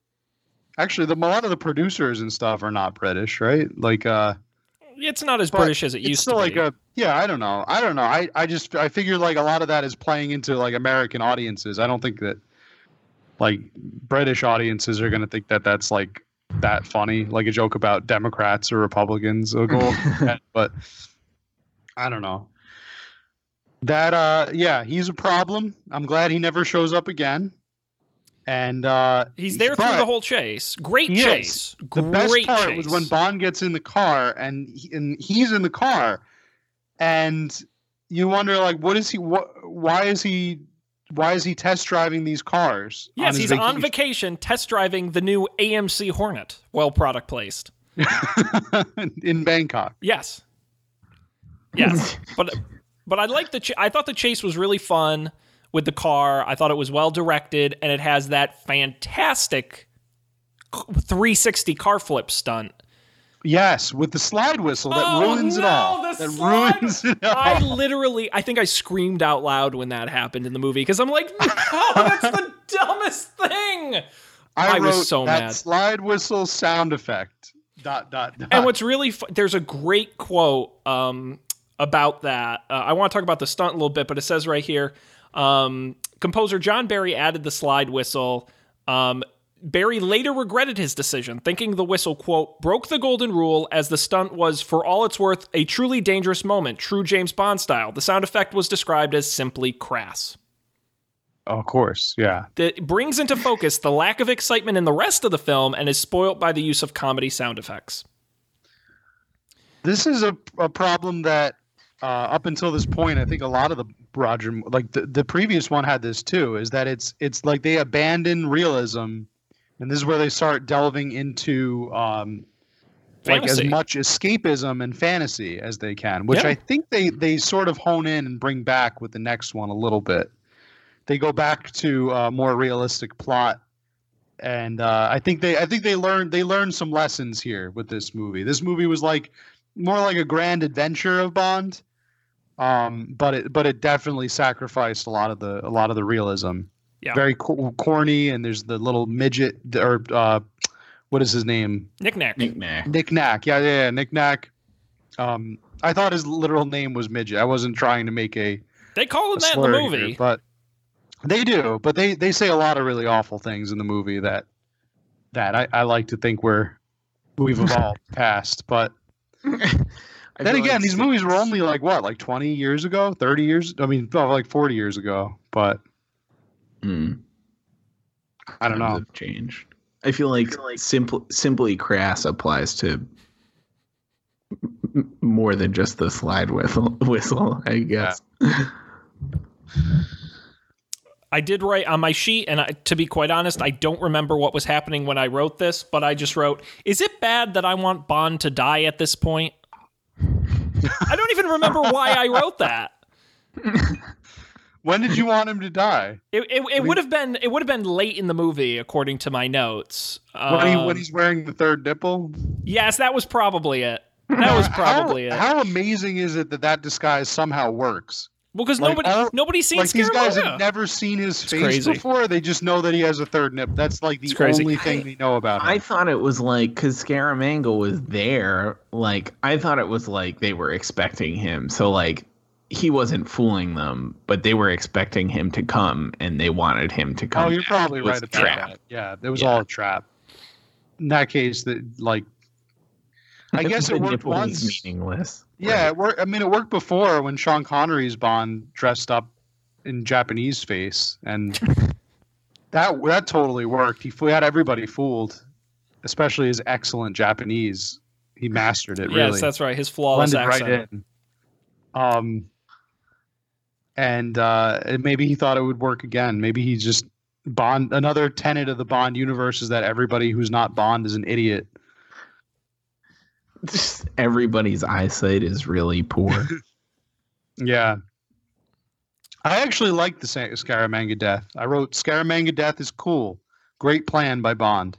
S9: actually the a lot of the producers and stuff are not British, right? Like uh
S1: It's not as
S9: but
S1: British as it
S9: it's
S1: used
S9: still
S1: to
S9: like
S1: be.
S9: a yeah i don't know. I don't know. I i just i figure like a lot of that is playing into like american audiences. I don't think that like british audiences are going to think that that's like that funny like a joke about democrats or republicans. Or go *laughs* but i don't know. That uh yeah he's a problem. I'm glad he never shows up again and uh
S1: He's there through the whole chase. Great
S9: Yes.
S1: chase.
S9: the best
S1: Great
S9: part
S1: chase.
S9: was when Bond gets in the car and he, and he's in the car, and you wonder like, what is he? What? Why is he? Why is he test driving these cars?
S1: Yes,
S9: his
S1: he's on vacation test driving the new AMC Hornet. Well product placed. *laughs*
S9: in Bangkok.
S1: Yes. Yes. *laughs* but but I like the ch- I thought the chase was really fun with the car. I thought it was well directed and it has that fantastic 360 car flip stunt.
S9: Yes, with the slide whistle that
S1: Oh,
S9: ruins it all.
S1: the
S9: that
S1: slide-
S9: ruins it all.
S1: I literally I think I screamed out loud when that happened in the movie because I'm like, *laughs* no, that's the dumbest thing. I was
S9: wrote
S1: so
S9: that
S1: mad.
S9: slide whistle sound effect. Dot dot dot.
S1: And what's really fu- there's a great quote um, about that. Uh, I want to talk about the stunt a little bit, but it says right here, um, composer John Barry added the slide whistle. Um, Barry later regretted his decision, thinking the whistle quote broke the golden rule as the stunt was, for all it's worth, a truly dangerous moment, true James Bond style. The sound effect was described as simply crass.
S9: of course, yeah.
S1: That brings into focus the lack of excitement in the rest of the film and is spoilt by the use of comedy sound effects.
S9: this is a, a problem that uh, up until this point, I think a lot of the Roger, like the, the previous one had this too, is that it's it's like they abandon realism, and this is where they start delving into um, like as much escapism and fantasy as they can, which
S1: Yeah.
S9: I think they they sort of hone in and bring back with the next one a little bit. They go back to a more realistic plot and uh, I think they I think they learned they learned some lessons here with this movie. This movie was like more like a grand adventure of Bond, um, but it but it definitely sacrificed a lot of the a lot of the realism.
S1: Yeah.
S9: Very co- corny, and there's the little midget or uh, what is his name?
S1: Knickknack. Nack.
S10: Nick Nack.
S9: Nick Nack. Yeah, yeah, yeah. Nick Nack. Um, I thought his literal name was midget. I wasn't trying to make a
S1: They call him that in the movie.
S9: here, but they do. But they they say a lot of really awful things in the movie that that I, I like to think we're we've *laughs* evolved past. But
S10: I *laughs*
S9: then again,
S10: like
S9: these movies were only like what, like twenty years ago, thirty years? I mean, like forty years ago. But
S10: Mm,
S9: I don't
S10: times
S9: know.
S10: have changed. I feel like, simple, simply crass applies to more than just the slide whistle. *laughs* Whistle, I guess.
S1: I did write on my sheet, and I, to be quite honest, I don't remember what was happening when I wrote this, but I just wrote, Is it bad that I want Bond to die at this point? *laughs* I don't even remember why I wrote that.
S9: When did you want him to die?
S1: It, it, it would have been it would have been late in the movie, according to my notes.
S9: When he
S1: Um,
S9: when he's wearing the third nipple?
S1: yes, that was probably it. That was probably
S9: how,
S1: it.
S9: How amazing is it that that disguise somehow works?
S1: Well, because
S9: like,
S1: nobody nobody's seen
S9: like these guys have never seen his face
S1: crazy.
S9: before. They just know that he has a third nip. That's like the
S1: crazy.
S9: only thing they know about him.
S10: I thought it was like because Scaramanga was there. Like I thought it was like they were expecting him. So like he wasn't fooling them, but they were expecting him to come, and they wanted him to oh, come.
S9: oh, you're
S10: back.
S9: probably right about
S10: trap.
S9: that. Yeah, it was
S10: Yeah.
S9: all a trap. In that case, that like, I guess it worked
S10: nipple was
S9: once.
S10: Meaningless.
S9: Yeah, it worked. I mean, it worked before when Sean Connery's Bond dressed up in Japanese face, and *laughs* that that totally worked. He fo- had everybody fooled, especially his excellent Japanese. He mastered it.
S1: yes, that's right. His flawless
S9: blended
S1: accent.
S9: right in. Um, and uh, and maybe he thought it would work again. Maybe he just Bond. Another tenet of the Bond universe is that everybody who's not Bond is an idiot. *laughs*
S10: Everybody's eyesight is really poor. *laughs*
S9: Yeah, I actually like the Sa- Scaramanga death. I wrote Scaramanga death is cool. Great plan by Bond.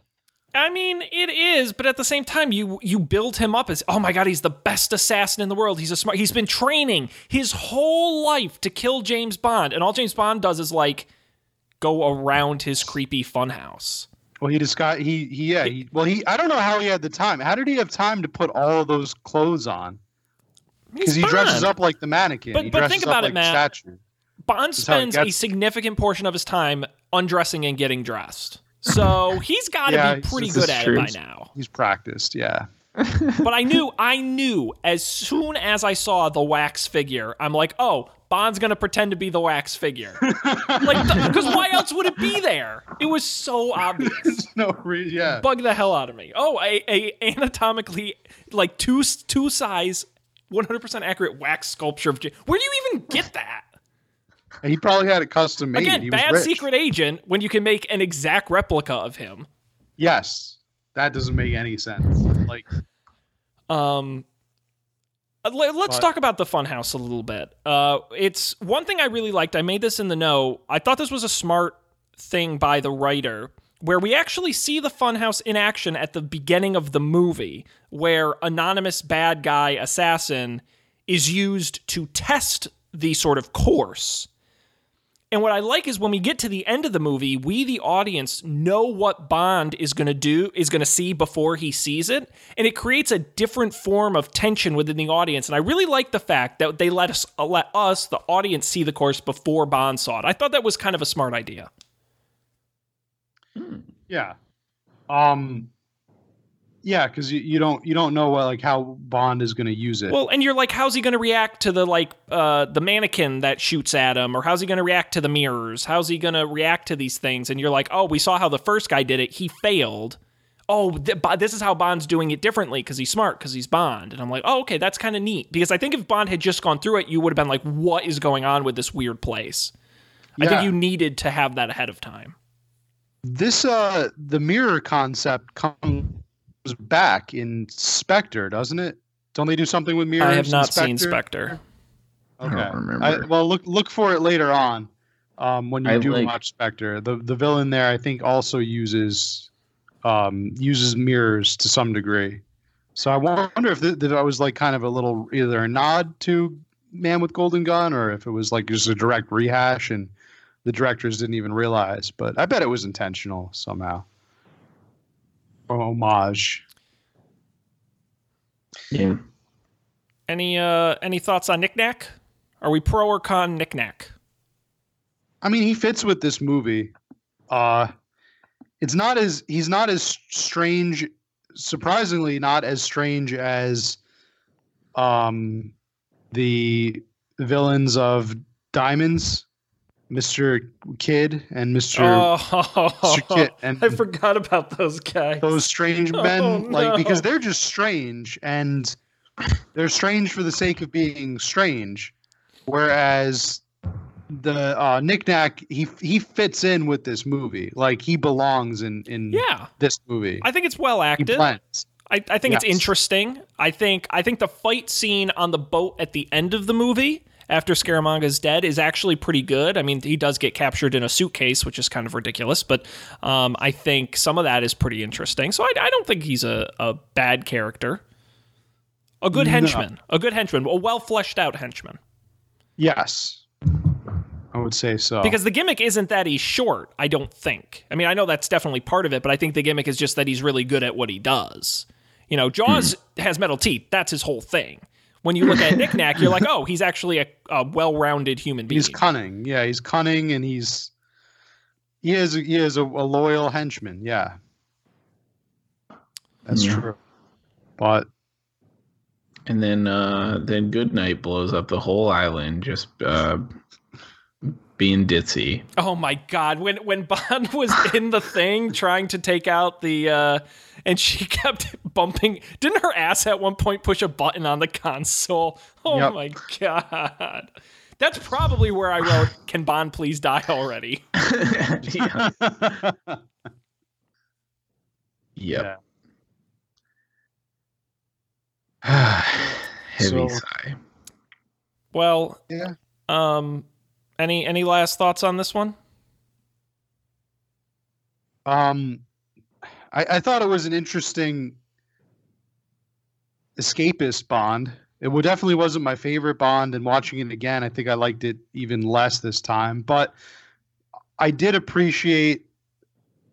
S1: I mean, it is, but at the same time, you you build him up as oh my god, he's the best assassin in the world. He's a smart. He's been training his whole life to kill James Bond, and all James Bond does is like go around his creepy funhouse.
S9: Well, he just got he he yeah. He, well, he I don't know how he had the time. How did he have time to put all of those clothes on? Because he dresses up like the mannequin.
S1: But-
S9: he
S1: but think
S9: up
S1: about it,
S9: like
S1: Matt.
S9: Statue.
S1: Bond
S9: That's
S1: spends a significant portion of his time undressing and getting dressed. So *laughs* he's got to
S9: Yeah,
S1: be pretty good at
S9: true.
S1: it by now.
S9: He's practiced. Yeah.
S1: But I knew, I knew as soon as I saw the wax figure, I'm like, oh, Bond's gonna pretend to be the wax figure. like, because why else would it be there? It was so obvious. *laughs*
S9: no reason. Yeah.
S1: Bug the hell out of me. Oh, a, a anatomically like two two size, 100% accurate wax sculpture of. J- Where do you even get that?
S9: And he probably had it custom made.
S1: Again,
S9: he
S1: bad secret agent when you can make an exact replica of him.
S9: Yes, that doesn't make any sense. Like,
S1: Um, let's
S9: But-
S1: talk about the funhouse a little bit. Uh, it's one thing I really liked. I made this in the know. I thought this was a smart thing by the writer, where we actually see the funhouse in action at the beginning of the movie, where anonymous bad guy assassin is used to test the sort of course. And what I like is when we get to the end of the movie, we, the audience, know what Bond is going to do, is going to see before he sees it. And it creates a different form of tension within the audience. And I really like the fact that they let us, uh, let us, the audience, see the course before Bond saw it. I thought that was kind of a smart idea.
S9: yeah, um, yeah, because you, you don't you don't know what like how Bond is going to use it.
S1: Well, and you're like, how's he going to react to the like uh, the mannequin that shoots at him, or how's he going to react to the mirrors? How's he going to react to these things? And you're like, oh, we saw how the first guy did it. He failed. Oh, th- this is how Bond's doing it differently because he's smart because he's Bond. And I'm like, oh, okay, that's kind of neat because I think if Bond had just gone through it, you would have been like, what is going on with this weird place? I think you needed to have that ahead of time.
S9: this uh the mirror concept comes back in Spectre, doesn't it? Don't they do something with mirrors?
S1: I have
S9: in
S1: not seen
S9: Spectre?
S1: Spectre.
S9: Okay.
S10: I don't remember.
S9: I, well, look look for it later on. Um, when you
S10: I
S9: do
S10: like-
S9: watch Spectre, the the villain there, I think, also uses um, uses mirrors to some degree. So I wonder if that was like kind of a little either a nod to Man with Golden Gun, or if it was like just a direct rehash and the directors didn't even realize. But I bet it was intentional somehow. Or homage.
S10: Yeah.
S1: Any uh any thoughts on Nick Nack? Are we pro or con Nick Nack?
S9: I mean, he fits with this movie. Uh it's not as he's not as strange surprisingly not as strange as um the villains of Diamonds, Mr. Kidd and Mr.
S1: Oh,
S9: Kidd *laughs* and
S1: I forgot about those guys.
S9: those strange men
S1: Oh,
S9: like because they're just strange and they're strange for the sake of being strange whereas the uh Nick Nack he he fits in with this movie like he belongs in in
S1: Yeah.
S9: this movie
S1: I think it's well acted. I, I think it's interesting. I think I think the fight scene on the boat at the end of the movie after Scaramanga's dead is actually pretty good. I mean, he does get captured in a suitcase, which is kind of ridiculous, but um, I think some of that is pretty interesting. So I, I don't think he's a, a bad character. A good
S9: No.
S1: henchman. A good henchman. A well fleshed out henchman.
S9: yes i would say so
S1: Because the gimmick isn't that he's short, I don't think. I mean, I know that's definitely part of it, but I think the gimmick is just that he's really good at what he does. You know, Jaws has metal teeth. That's his whole thing. When you look at *laughs* Nick Nack, you're like, oh, he's actually a, a well rounded human being.
S9: he's cunning yeah he's cunning and he's he is he is a, a loyal henchman yeah that's
S10: Yeah.
S9: true but
S10: And then uh then Goodnight blows up the whole island just uh being ditzy.
S1: Oh my god, when when Bond *laughs* was in the thing trying to take out the uh and she *laughs* kept bumping didn't her ass at one point push a button on the console? Oh
S9: Yep.
S1: my god. That's probably where I wrote *laughs* can Bond please die already?
S10: yeah. *laughs* Yep.
S9: Yeah. *sighs*
S10: Heavy
S9: So-
S10: sigh.
S1: Well,
S9: yeah
S1: um Any any last thoughts on this one?
S9: Um, I, I thought it was an interesting escapist Bond. It definitely wasn't my favorite Bond, and watching it again, I think I liked it even less this time. But I did appreciate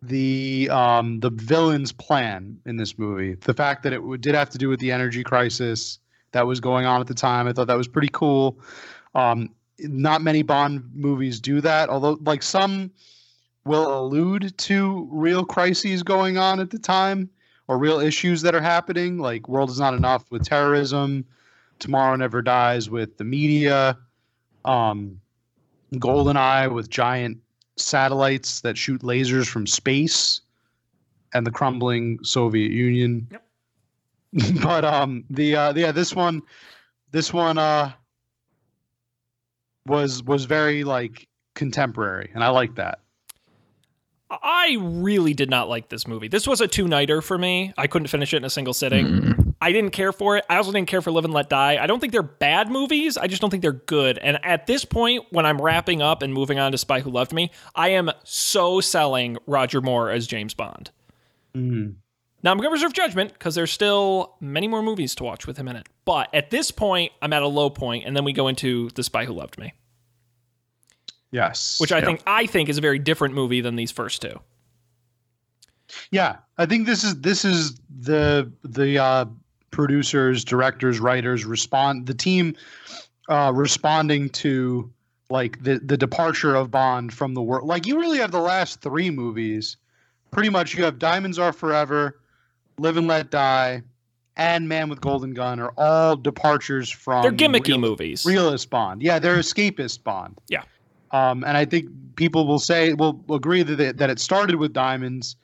S9: the um, the villain's plan in this movie. The fact that it did have to do with the energy crisis that was going on at the time. I thought that was pretty cool. Um, not many Bond movies do that, although like some will allude to real crises going on at the time or real issues that are happening, like World is Not Enough with terrorism, Tomorrow Never Dies with the media, um, GoldenEye with giant satellites that shoot lasers from space, and the crumbling Soviet Union.
S1: Yep. *laughs*
S9: but um, the uh, yeah, this one, this one uh, was was very like contemporary, and I like that.
S1: I really did not like this movie. This was a two nighter for me. I couldn't finish it in a single sitting. Mm. I didn't care for it. I also didn't care for Live and Let Die. I don't think they're bad movies. I just don't think they're good. And at this point, when I'm wrapping up and moving on to Spy Who Loved Me, I am so selling Roger Moore as James Bond.
S9: Mm.
S1: Now I'm going to reserve judgment because there's still many more movies to watch with him in it. But at this point, I'm at a low point, and then we go into The Spy Who Loved Me.
S9: Yes.
S1: Which I think I think is a very different movie than these first two.
S9: Yeah, I think this is this is the the uh, producers, directors, writers respond the team uh, responding to like the the departure of Bond from the world. Like you really have the last three movies. Pretty much, you have Diamonds Are Forever, Live and Let Die, and Man with Golden Gun are all departures from.
S1: They're gimmicky real, movies.
S9: Realist Bond, yeah, they're escapist Bond.
S1: Yeah.
S9: Um, and I think people will say will agree that it, that it started with diamonds,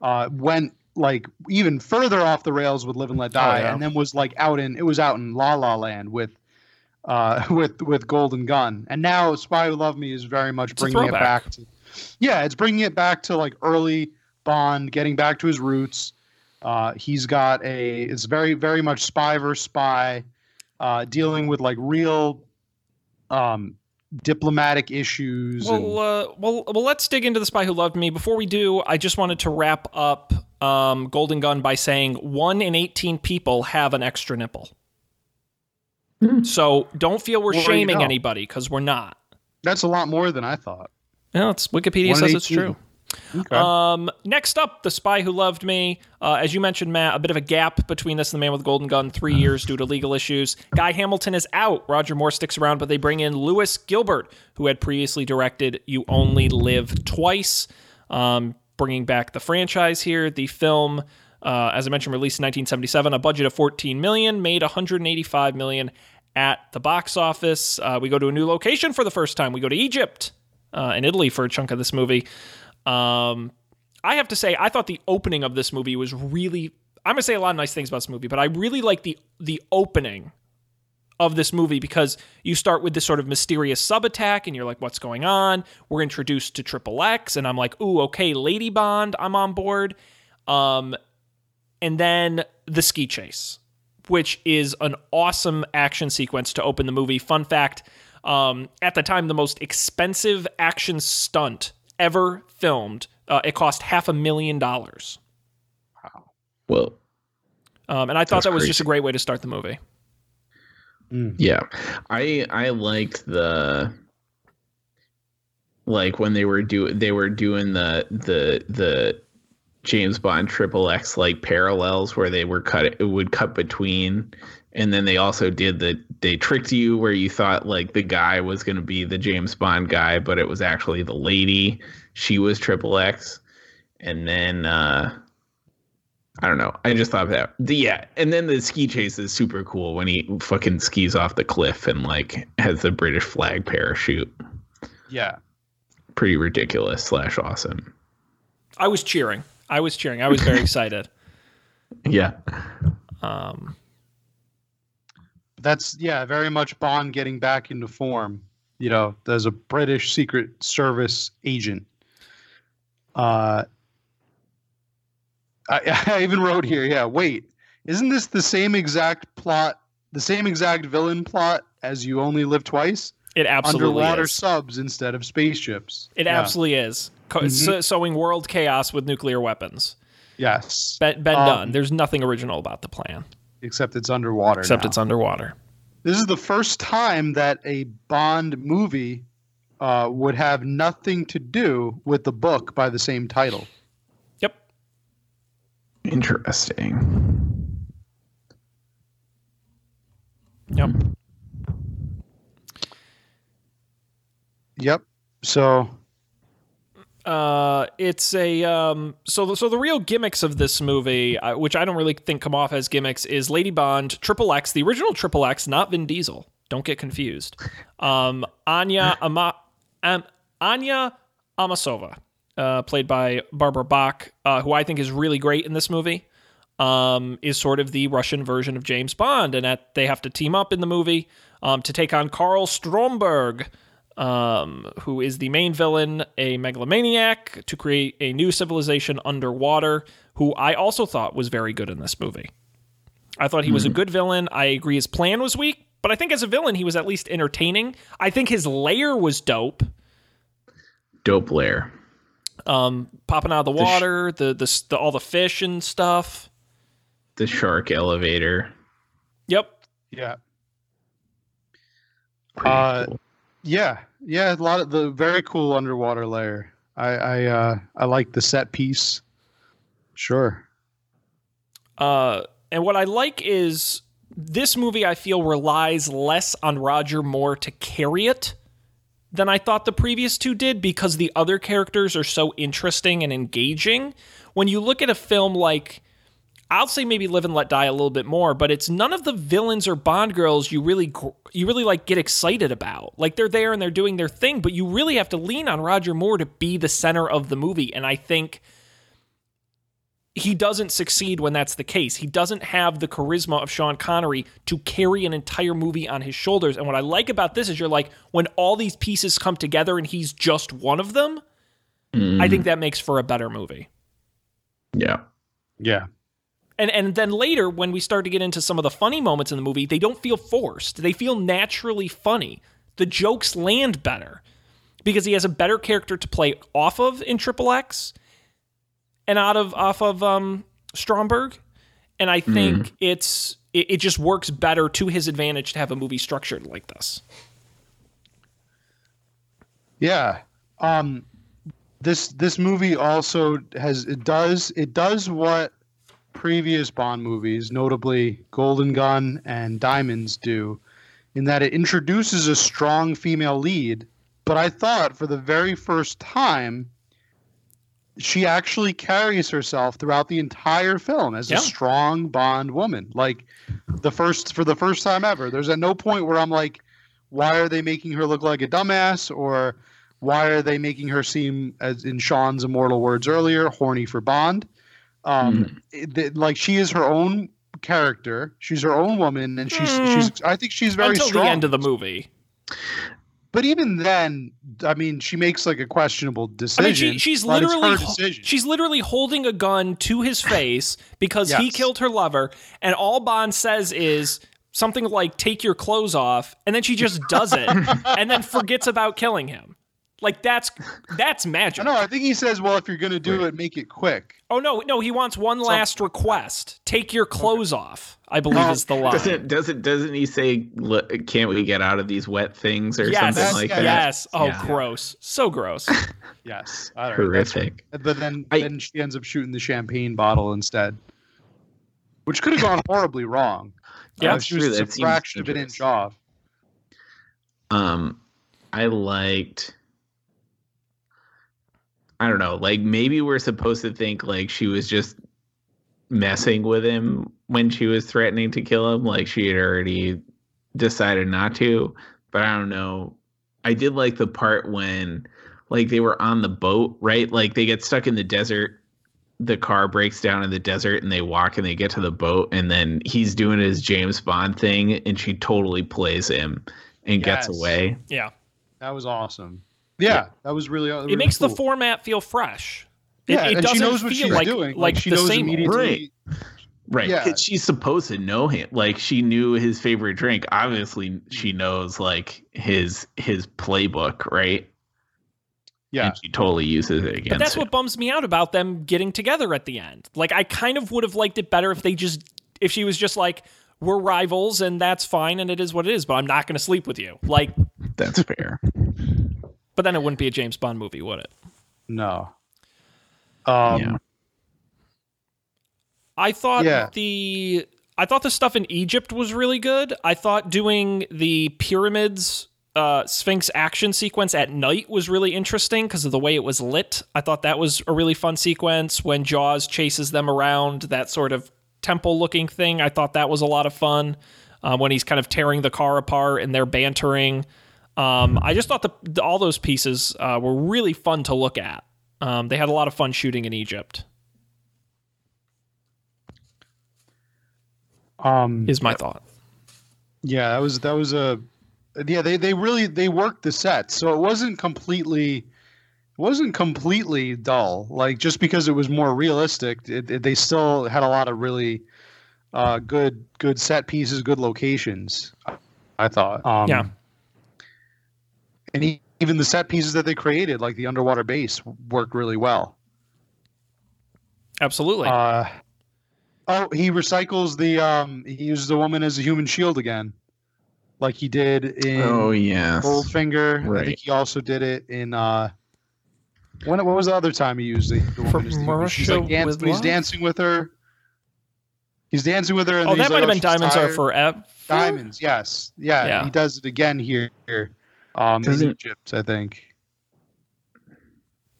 S9: uh, went like even further off the rails with Live and Let Die, oh, yeah. and then was like out in it was out in La La Land with uh, *laughs* with with Golden Gun, and now Spy Who Loved Me is very much
S1: it's
S9: bringing it back to yeah, it's bringing it back to like early Bond, getting back to his roots. Uh, he's got a it's very very much spy versus spy, uh, dealing with like real um, diplomatic issues.
S1: Well,
S9: and...
S1: uh, well, well. Let's dig into the spy who loved me. Before we do, I just wanted to wrap up um, Golden Gun by saying one in eighteen people have an extra nipple. Mm. So don't feel we're well, shaming you know. anybody because we're not.
S9: That's a lot more than I thought.
S1: Yeah, it's Wikipedia says it's true. Okay. Um, next up, The Spy Who Loved Me. Uh, as you mentioned, Matt, a bit of a gap between this and The Man with the Golden Gun, three years due to legal issues. Guy Hamilton is out. Roger Moore sticks around, but they bring in Lewis Gilbert, who had previously directed You Only Live Twice, um, bringing back the franchise here. The film, uh, as I mentioned, released in 1977, a budget of 14 million, made 185 million at the box office. Uh, we go to a new location for the first time. We go to Egypt uh, and Italy for a chunk of this movie. Um, I have to say, I thought the opening of this movie was really. I'm gonna say a lot of nice things about this movie, but I really like the the opening of this movie because you start with this sort of mysterious sub attack, and you're like, "What's going on?" We're introduced to Triple X, and I'm like, "Ooh, okay, Lady Bond, I'm on board." Um, and then the ski chase, which is an awesome action sequence to open the movie. Fun fact: um, at the time, the most expensive action stunt ever filmed. Uh, it cost half a million dollars.
S10: Wow. Well,
S1: um, and I thought that was crazy. just a great way to start the movie.
S10: Mm. Yeah, I I liked the like when they were do they were doing the the the James Bond triple X like parallels where they were cut it would cut between and then they also did the they tricked you where you thought like the guy was going to be the James Bond guy, but it was actually the lady. She was Triple X, and then uh, I don't know. I just thought that the, yeah, and then the ski chase is super cool when he fucking skis off the cliff and like has the British flag parachute.
S9: Yeah,
S10: pretty ridiculous slash awesome.
S1: I was cheering. I was cheering. I was very *laughs* excited.
S10: Yeah.
S1: Um
S9: that's yeah, very much Bond getting back into form. You know, as a British Secret Service agent. Uh, I, *laughs* I even wrote here. Yeah, wait, isn't this the same exact plot, the same exact villain plot as You Only Live Twice?
S1: It absolutely
S9: underwater
S1: is.
S9: subs instead of spaceships.
S1: It
S9: Yeah.
S1: absolutely is. Co-
S9: Mhm.
S1: so- sowing world chaos with nuclear weapons.
S9: Yes.
S1: Ben, been
S9: Um,
S1: done. There's nothing original about the plan,
S9: Except it's underwater.
S1: except
S9: now.
S1: it's underwater.
S9: This is the first time that a Bond movie uh, would have nothing to do with the book by the same title.
S1: Yep.
S10: Interesting.
S1: Yep.
S9: Yep. So
S1: Uh, it's a um. So so the real gimmicks of this movie, uh, which I don't really think come off as gimmicks, is Lady Bond, Triple X, the original Triple X, not Vin Diesel. Don't get confused. Um, Anya *laughs* Ama, um, Anya Amasova, uh, played by Barbara Bach, uh, who I think is really great in this movie. Um, is sort of the Russian version of James Bond, and that they have to team up in the movie um, to take on Karl Stromberg, um, who is the main villain, a megalomaniac, to create a new civilization underwater, who I also thought was very good in this movie. I thought he was a good villain. I agree his plan was weak, but I think as a villain, he was at least entertaining. I think his lair was dope.
S10: Dope lair.
S1: Um, popping out of the
S10: The sh-
S1: water, the, the the all the fish and stuff.
S10: The shark elevator.
S1: Yep.
S9: yeah,
S10: Pretty
S9: Uh,
S10: cool.
S9: Yeah, yeah. A lot of the very cool underwater layer. I I uh, I like the set piece. Sure.
S1: Uh, and what I like is this movie, I feel, relies less on Roger Moore to carry it than I thought the previous two did because the other characters are so interesting and engaging. When you look at a film like, I'll say maybe Live and Let Die a little bit more, but it's none of the villains or Bond girls you really you really like get excited about. Like they're there and they're doing their thing, but you really have to lean on Roger Moore to be the center of the movie. And I think he doesn't succeed when that's the case. He doesn't have the charisma of Sean Connery to carry an entire movie on his shoulders. And what I like about this is you're like, when all these pieces come together and he's just one of them, I think mm-hmm. that makes for a better movie.
S10: Yeah.
S9: Yeah.
S1: And and then later when we start to get into some of the funny moments in the movie, they don't feel forced. They feel naturally funny. The jokes land better because he has a better character to play off of in Triple X and out of off of um Stromberg. And I think it's it, it just works better to his advantage to have a movie structured like this.
S9: Yeah. Um this this movie also has it does it does what previous Bond movies, notably Golden Gun and Diamonds do, in that it introduces a strong female lead, but I thought for the very first time she actually carries herself throughout the entire film as
S1: Yeah.
S9: a strong Bond woman. Like the first for the first time ever. There's at no point where I'm like, why are they making her look like a dumbass or why are they making her seem as in Sean's immortal words earlier, horny for Bond? Um, it- th- like she is her own character. She's her own woman, and she's
S1: Mm.
S9: she's. I think she's very
S1: Until
S9: strong.
S1: the end of the movie.
S9: but even then, I mean, she makes like a questionable
S1: I
S9: decision.
S1: mean, she, she's literally
S9: her decision.
S1: she's literally holding a gun to his *laughs* face because he killed her lover, and all Bond says is something like "Take your clothes off," and then she just does it, *laughs* and then forgets about killing him. Like that's that's magic.
S9: No, I think he says, "Well, if you're gonna do it, make it quick."
S1: Oh no, no, he wants one last request: take your clothes off. I believe
S9: Oh,
S1: is the line.
S10: Doesn't doesn't doesn't he say can't we get out of these wet things or
S1: yes,
S10: something like that?
S1: yes. Oh,
S10: Yeah.
S1: gross, so gross. *laughs*
S9: Yes, I don't know.
S10: Horrific.
S9: But then,
S10: I-
S9: then she ends up shooting the champagne bottle instead, which could have gone horribly wrong.
S1: Yeah,
S9: Uh,
S10: that's
S9: she was
S10: true.
S9: just a fraction of an inch off.
S10: Um, I liked. I don't know. Like maybe we're supposed to think like she was just messing with him when she was threatening to kill him. Like she had already decided not to. But I don't know. I did like the part when like they were on the boat, right? Like they get stuck in the desert. The car breaks down in the desert and they walk and they get to the boat and then he's doing his James Bond thing and she totally plays him and gets away.
S1: Yeah,
S9: That was awesome. Yeah, that was really. Uh, really
S1: it makes the format feel fresh. It,
S9: Yeah,
S1: it
S9: and
S1: doesn't
S9: she knows what she's
S1: like
S9: doing.
S1: like
S9: she
S1: the
S9: knows
S1: same.
S9: immediately.
S10: Right. Right.
S9: Yeah.
S10: 'Cause She's supposed to know him. Like she knew his favorite drink. Obviously, she mm-hmm. knows like his his playbook, right?
S9: Yeah.
S10: And she totally uses it against
S1: But that's
S10: him.
S1: what bums me out about them getting together at the end. Like I kind of would have liked it better if they just if she was just like we're rivals and that's fine and it is what it is, but I'm not going to sleep with you. Like
S10: That's fair.
S1: But then it wouldn't be a James Bond movie, would it?
S9: No. Um,
S10: Yeah.
S1: I thought
S9: Yeah.
S1: the I thought the stuff in Egypt was really good. I thought doing the pyramids uh, Sphinx action sequence at night was really interesting because of the way it was lit. I thought that was a really fun sequence when Jaws chases them around that sort of temple looking thing. I thought that was a lot of fun uh, when he's kind of tearing the car apart and they're bantering. Um, I just thought the, the- all those pieces uh, were really fun to look at. Um, they had a lot of fun shooting in Egypt.
S9: Um,
S1: Is my thought.
S9: Yeah, that was that was a yeah. They they really they worked the set, so it wasn't completely it wasn't completely dull. Like just because it was more realistic, it, it- they still had a lot of really uh, good good set pieces, good locations. I thought. Um,
S1: Yeah.
S9: And even the set pieces that they created, like the underwater base, worked really well.
S1: Absolutely.
S9: Uh, oh, he recycles the um. He uses the woman as a human shield again, like he did in
S10: Oh yes.
S9: Goldfinger. I think he also did it in uh. When what was the other time he used the, the woman as the human- She's like dance,
S1: with
S9: he's
S1: Love?
S9: dancing with her. He's dancing with her. And
S1: oh,
S9: he's
S1: that
S9: like,
S1: might have been
S9: "Oh, she's
S1: Diamonds Are. Forever.
S9: Diamonds, yes, yeah,
S1: Yeah.
S9: He does it again here, um, in
S10: Doesn't-
S9: Egypt, I think.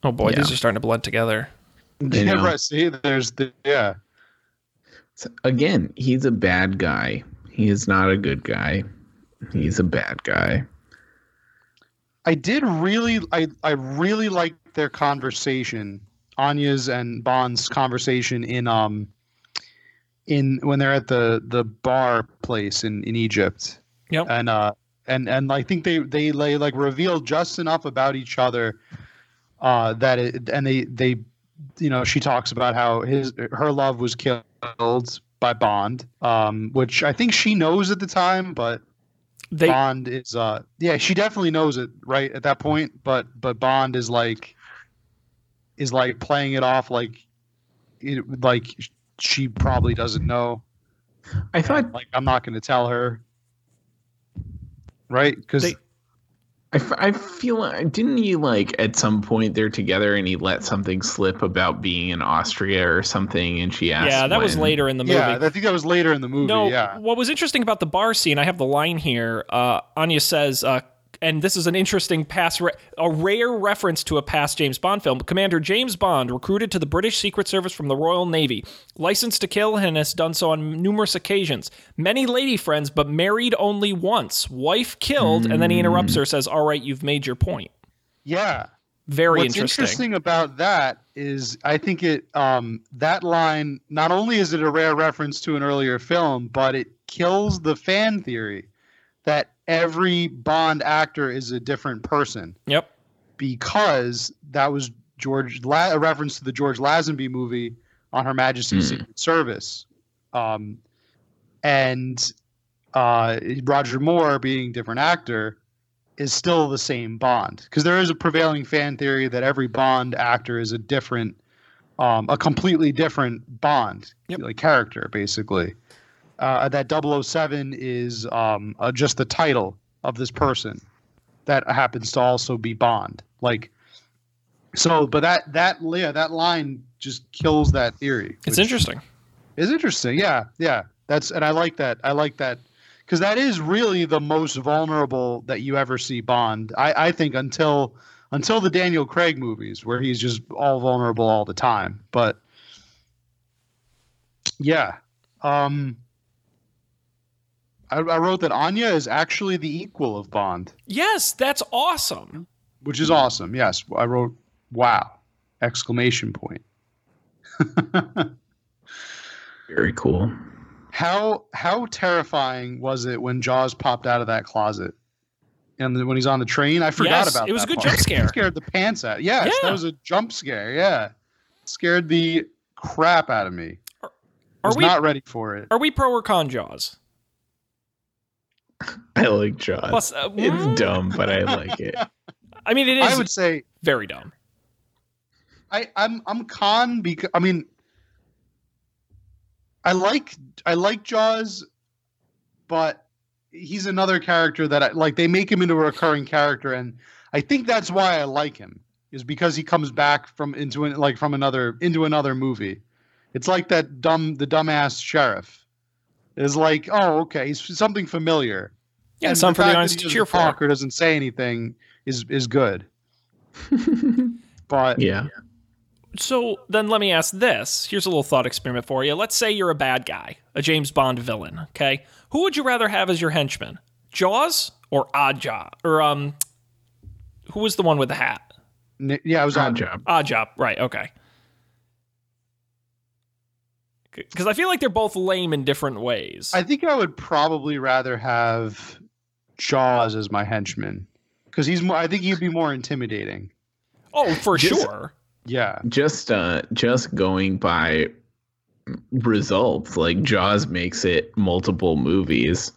S1: Oh boy,
S10: Yeah.
S1: these are starting to blend together. *laughs*
S10: I
S9: Yeah,
S10: know.
S9: right. See, there's the yeah.
S10: So, again, he's a bad guy. He is not a good guy. He's a bad guy.
S9: I did really, I, I really liked their conversation, Anya's and Bond's conversation in um, in when they're at the the bar place in in Egypt.
S1: Yep.
S9: And uh, and and I think they they lay like revealed just enough about each other, uh, that it and they they, you know, she talks about how his her love was killed by Bond, um, which I think she knows at the time, but
S1: They
S9: Bond is uh yeah, she definitely knows it right at that point, but but Bond is like is like playing it off like it, like she probably doesn't know.
S10: I thought
S9: Like I'm not going to tell her. Right? Cuz
S1: They-
S10: I, f- I feel like didn't he like at some point they're together and he let something slip about being in Austria or something and she asked
S1: yeah, that was later in the movie.
S9: yeah, I think that was later in the movie,
S1: no,
S9: yeah.
S1: what was interesting about the bar scene, I have the line here. Uh, Anya says, uh, and this is an interesting past, re- a rare reference to a past James Bond film. Commander James Bond, recruited to the British Secret Service from the Royal Navy, licensed to kill and has done so on numerous occasions. Many lady friends, but married only once. Wife killed, and then he interrupts her, says, "All right, you've made your point."
S9: Yeah.
S1: Very
S9: What's
S1: interesting.
S9: interesting about that is I think it um that line not only is it a rare reference to an earlier film, but it kills the fan theory that every Bond actor is a different person
S1: Yep.
S9: because that was George La- a reference to the George Lazenby movie on Her Majesty's
S10: Hmm.
S9: Secret Service, um, and uh, Roger Moore being different actor is still the same Bond because there is a prevailing fan theory that every Bond actor is a different, um, a completely different Bond
S1: Yep.
S9: like character basically. Uh, that 007 is um, uh, just the title of this person that happens to also be Bond. Like, so, but that that yeah, that line just kills that theory.
S1: It's interesting.
S9: It's interesting. Yeah, yeah. That's and I like that. I like that because that is really the most vulnerable that you ever see Bond. I I think until until the Daniel Craig movies where he's just all vulnerable all the time. But yeah, um. I, I wrote that Anya is actually the equal of Bond
S1: Yes, that's awesome.
S9: which is awesome. Yes, I wrote "Wow!" exclamation point. *laughs*
S10: very cool.
S9: How how terrifying was it when Jaws popped out of that closet? And then when he's on the train, I forgot
S1: Yes,
S9: about
S1: it was a good
S9: part.
S1: jump *laughs* scare.
S9: Scared the pants out. Yes,
S1: Yeah.
S9: that was a jump scare. Yeah, scared the crap out of me. I was
S1: we-
S9: not ready for it.
S1: Are we pro or con Jaws?
S10: I like Jaws.
S1: Plus, uh,
S10: it's dumb, but I like it. *laughs*
S1: I mean, it is
S9: I would say
S1: very dumb.
S9: I I'm I'm con because I mean I like I like Jaws, but he's another character that I like. They make him into a recurring character, and I think that's why I like him is because he comes back from into an, like from another into another movie. It's like that dumb the dumbass sheriff is like, oh okay, he's something familiar.
S1: Yeah,
S9: And
S1: something for the
S9: fact that
S1: audience
S9: he
S1: to
S9: doesn't
S1: cheer for.
S9: or doesn't say anything is is good. *laughs* but
S10: Yeah.
S1: So then let me ask this. Here's a little thought experiment for you. Let's say you're a bad guy, a James Bond villain, okay? Who would you rather have as your henchman? Jaws or Oddjob? Or um who was the one with the hat?
S9: Ni- yeah, it was
S10: Odd
S9: on
S10: job.
S1: Oddjob, right, okay. Cuz I feel like they're both lame in different ways.
S9: I think I would probably rather have Jaws as my henchman because he's more. I think he'd be more intimidating.
S1: oh, for
S10: Just-
S1: sure.
S9: Yeah,
S10: Just uh just going by results, like Jaws makes it multiple movies.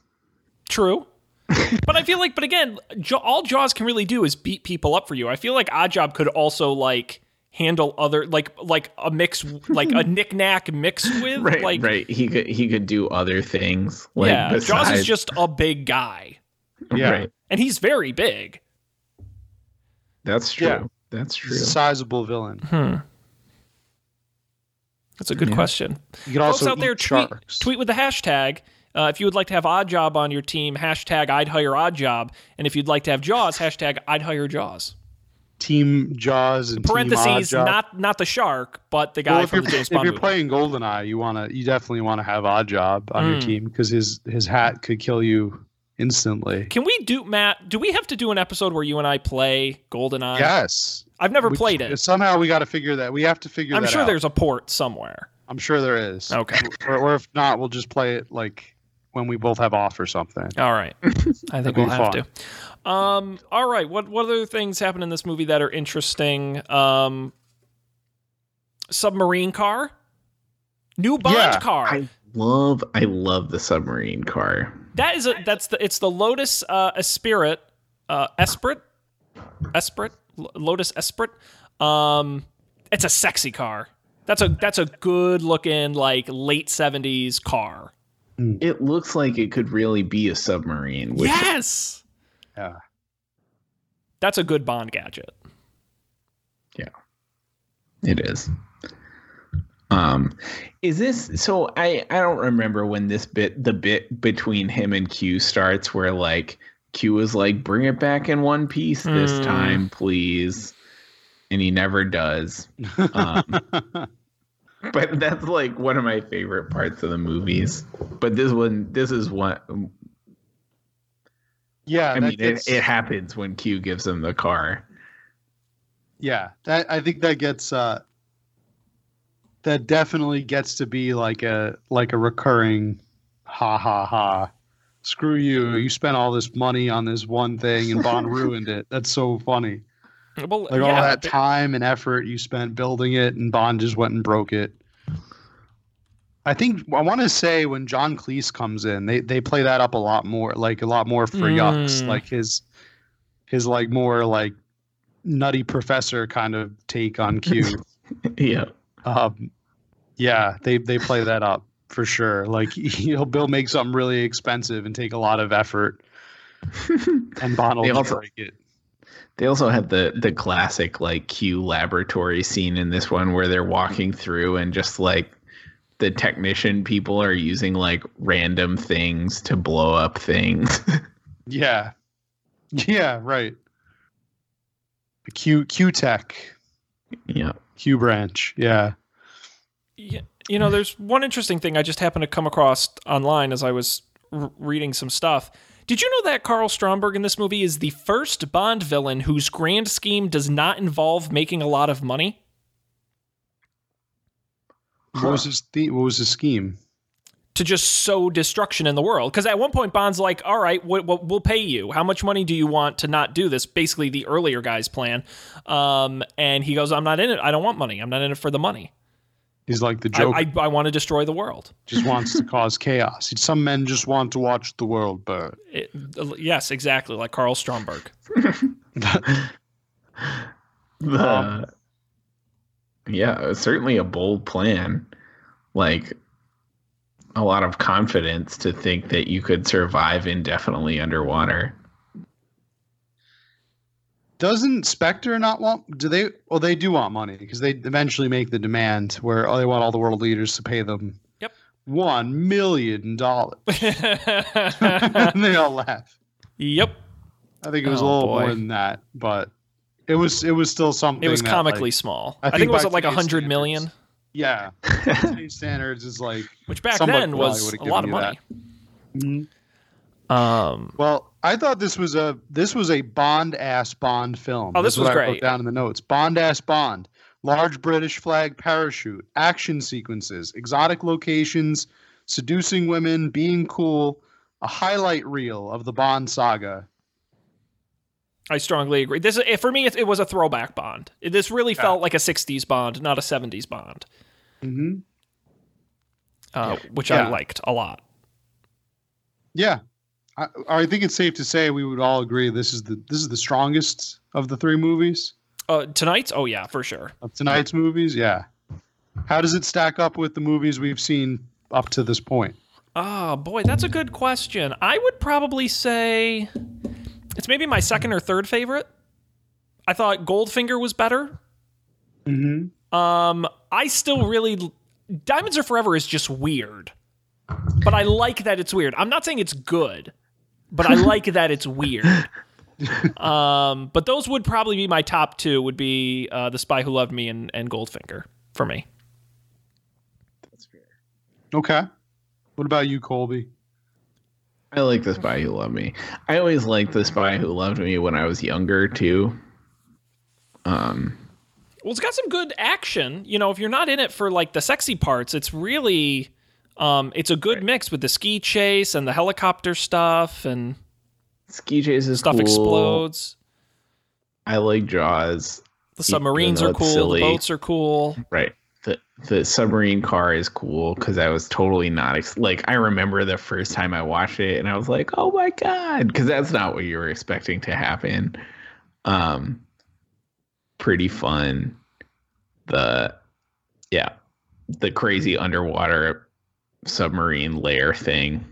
S1: True. *laughs* but I feel like, but again, Ja- all Jaws can really do is beat people up for you. I feel like Oddjob could also like handle other like like a mix like a *laughs* knick-knack mixed with
S10: Right,
S1: like
S10: right. He could he could do other things. Like
S1: yeah. Jaws is just a big guy,
S9: yeah.
S10: Right.
S1: and he's very big.
S10: That's true.
S9: Yeah.
S10: That's true.
S9: He's a sizable villain.
S1: Hmm. That's a good
S10: Yeah.
S1: question.
S9: You could
S1: Folks out there, tweet tweet with the hashtag. Uh, if you would like to have Oddjob on your team, hashtag I'd hire Oddjob. And if you'd like to have Jaws, hashtag I'd hire Jaws.
S9: Team Jaws and
S1: Parentheses,
S9: Team Oddjob.
S1: not not the shark, but the guy
S9: well, if
S1: from
S9: you're,
S1: the James
S9: if you're
S1: movie.
S9: playing Goldeneye, you wanna you definitely want to have Oddjob on your
S1: Mm.
S9: team because his his hat could kill you instantly.
S1: Can we do Matt? Do we have to do an episode where you and I play GoldenEye?
S9: yes,
S1: I've never
S9: We-
S1: played it.
S9: Somehow we got to figure that. We have to figure out.
S1: I'm
S9: that
S1: sure
S9: out.
S1: there's a port somewhere.
S9: I'm sure there is.
S1: Okay.
S9: Or, or if not, we'll just play it like when we both have off or something.
S1: All right. *laughs* I think we'll have
S9: fun.
S1: to. Um, all right. What what other things happen in this movie that are interesting? Um, submarine car, new Bond
S9: Yeah,
S1: car.
S10: I love I love the submarine car.
S1: that is a that's the it's the Lotus uh, Esprit, uh, Esprit, Esprit, Lotus Esprit. Um, it's a sexy car. That's a that's a good looking like late seventies car.
S10: It looks like it could really be a submarine. Which
S1: yes,
S9: Yeah.
S1: that's a good Bond gadget. Yeah.
S10: It is. Um, is this so? I I don't remember when this bit the bit between him and Q starts, where like Q is like, "Bring it back in one piece this
S1: Hmm.
S10: time, please," and he never does. Um, *laughs* but that's like one of my favorite parts of the movies. But this one, this is one.
S9: Yeah,
S10: I mean, it,
S9: gets-
S10: it happens when Q gives him the car.
S9: yeah. That I think that gets uh that definitely gets to be like a like a recurring ha ha ha. Screw you! You spent all this money on this one thing, and Bond *laughs* ruined it. That's so funny.
S1: Well,
S9: Like all that
S1: but-
S9: time and effort you spent building it, and Bond just went and broke it. I think I want to say when John Cleese comes in, they they play that up a lot more, like a lot more for yucks,
S1: Mm.
S9: like his his like more like nutty professor kind of take on Q. *laughs*
S10: yeah.
S9: um, yeah, they they play that up for sure. Like *laughs* he'll Bill make something really expensive and take a lot of effort, *laughs* and Bond will
S10: also-
S9: break it.
S10: They also have the the classic like Q laboratory scene in this one where they're walking through and just like the technician people are using like random things to blow up things. *laughs*
S9: Yeah. Yeah, right. The Q Q Tech,
S10: yeah.
S9: Q branch. Yeah.
S1: Yeah, you know, there's one interesting thing I just happened to come across online as I was r- reading some stuff. Did you know that Karl Stromberg in this movie is the first Bond villain whose grand scheme does not involve making a lot of money?
S9: What was his the- what was his scheme?
S1: To just sow destruction in the world. Because at one point, Bond's like, all right, what, what, we'll pay you. How much money do you want to not do this? Basically, the earlier guy's plan. Um, and he goes, I'm not in it. I don't want money. I'm not in it for the money.
S9: He's like the
S1: I,
S9: Joker.
S1: I, I want to destroy the world.
S9: just wants to cause chaos. *laughs* Some men just want to watch the world burn.
S1: It, yes, exactly, like Karl Stromberg. *laughs*
S10: The, yeah, it was certainly a bold plan. Like a lot of confidence to think that you could survive indefinitely underwater.
S9: Doesn't Spectre not want? Do they? Well, they do want money because they eventually make the demand where oh, they want all the world leaders to pay them.
S1: Yep.
S9: One million dollars. *laughs* *laughs* and they all laugh.
S1: Yep.
S9: I think it was
S1: Oh,
S9: a little
S1: boy.
S9: more than that, but it was it was still something.
S1: It was
S9: that,
S1: comically
S9: like,
S1: small.
S9: I
S1: I,
S9: think
S1: think it was like a hundred million,
S9: yeah. *laughs* Standards is like
S1: which back then was a lot of
S9: you
S1: money.
S9: Mhm.
S1: Um,
S9: Well, I thought this was a this was a Bond ass Bond film.
S1: Oh, this
S9: That's
S1: was
S9: what I wrote
S1: great.
S9: down in the notes. Bond ass Bond. Large British flag parachute, action sequences, exotic locations, seducing women, being cool, a highlight reel of the Bond saga.
S1: I strongly agree. This is- for me, it, it was a throwback Bond. This really felt like a '60s Bond, not a '70s Bond,
S9: Mm-hmm.
S1: uh, which I liked a lot.
S9: Yeah, I, I think it's safe to say we would all agree this is the this is the strongest of the three movies
S1: Uh, tonight's, oh yeah, for sure.
S9: of tonight's movies. Yeah, how does it stack up with the movies we've seen up to this point?
S1: Oh boy, that's a good question. I would probably say it's maybe my second or third favorite. I thought Goldfinger was better.
S9: Mm-hmm.
S1: Um, I still really Diamonds Are Forever is just weird, but I like that it's weird. I'm not saying it's good, but I like that it's weird. *laughs* Um, but those would probably be my top two. Would be uh, The Spy Who Loved Me and, and Goldfinger for me. That's fair.
S9: Okay. What about you, Colby?
S10: I like The Spy Who Loved Me. I always liked The Spy Who Loved Me when I was younger too. Um,
S1: Well, it's got some good action. You know, if you're not in it for like the sexy parts, it's really um it's a good mix with the ski chase and the helicopter stuff and
S10: Ski Chase is
S1: stuff
S10: cool.
S1: explodes.
S10: I like Jaws.
S1: The submarines are cool, the boats are cool.
S10: Right. The the submarine car is cool because I was totally not ex- like I remember the first time I watched it and I was like, oh my god, because that's not what you were expecting to happen. Um, pretty fun. The yeah, the crazy underwater submarine lair thing.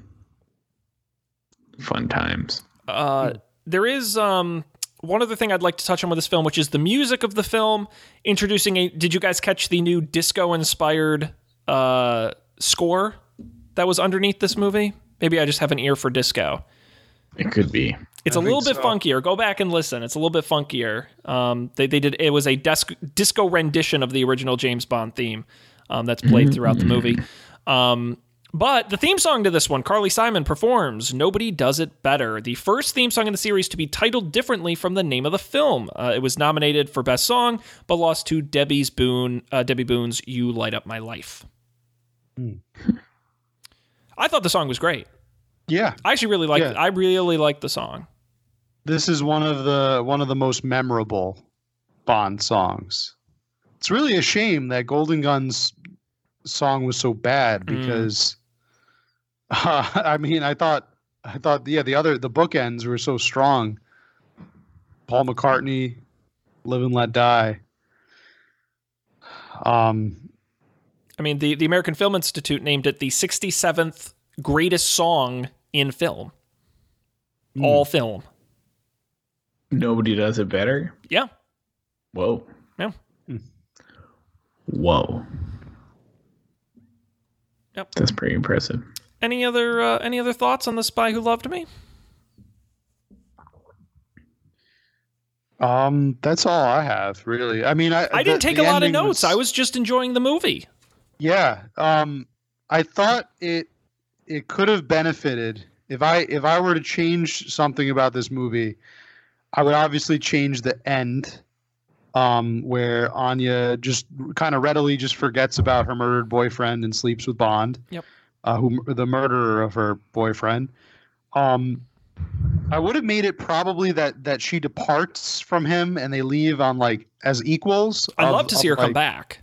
S10: Fun times.
S1: Uh there is um one other thing I'd like to touch on with this film, which is the music of the film, introducing a did you guys catch the new disco inspired uh score that was underneath this movie? Maybe I just have an ear for disco.
S10: It could be.
S1: It's
S9: I
S1: a little bit
S9: so.
S1: funkier. Go back and listen. It's a little bit funkier. Um, they, they did it was a desk, disco rendition of the original James Bond theme um, that's played throughout the movie. Um, but the theme song to this one, Carly Simon performs "Nobody Does It Better," the first theme song in the series to be titled differently from the name of the film. Uh, it was nominated for Best Song, but lost to Debby's Boone, uh, Debby Boone's "You Light Up My Life." I thought the song was great.
S9: Yeah,
S1: I actually really liked.
S9: Yeah.
S1: I really liked the song.
S9: this is one of the one of the most memorable Bond songs. It's really a shame that Golden Gun's song was so bad
S1: Mm.
S9: Because *laughs* uh, I mean I thought I thought yeah the other the bookends were so strong. Paul McCartney, Live and Let Die. Um,
S1: I mean, the, the American Film Institute named it the 67th greatest song in film. All film.
S10: Nobody does it better.
S1: Yeah.
S10: Whoa.
S1: Yeah.
S10: Whoa.
S1: Yep.
S10: That's pretty impressive.
S1: Any other uh, any other thoughts on the Spy Who Loved Me?
S9: um, that's all I have really. I mean I
S1: I didn't take a lot of notes.
S9: was-
S1: I was just enjoying the movie.
S9: Yeah. Um I thought it it could have benefited if I if I were to change something about this movie, I would obviously change the end um where Anya just kind of readily just forgets about her murdered boyfriend and sleeps with Bond.
S1: Yep.
S9: Uh who the murderer of her boyfriend. Um I would have made it probably that that she departs from him and they leave on like as equals.
S1: I'd
S9: of-
S1: love to see
S9: of,
S1: her come back.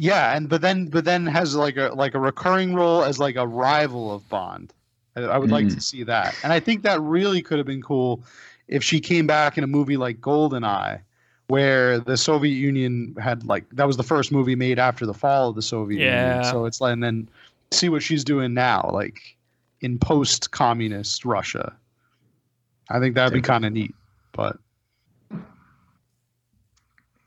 S9: Yeah, and but then but then has like a like a recurring role as like a rival of Bond. I, I would like
S10: Mm.
S9: to see that, and I think that really could have been cool if she came back in a movie like GoldenEye, where the Soviet Union had like that was the first movie made after the fall of the Soviet
S1: Yeah.
S9: Union. So it's like and then see what she's doing now, like in post-communist Russia. I think that'd be kind of neat, but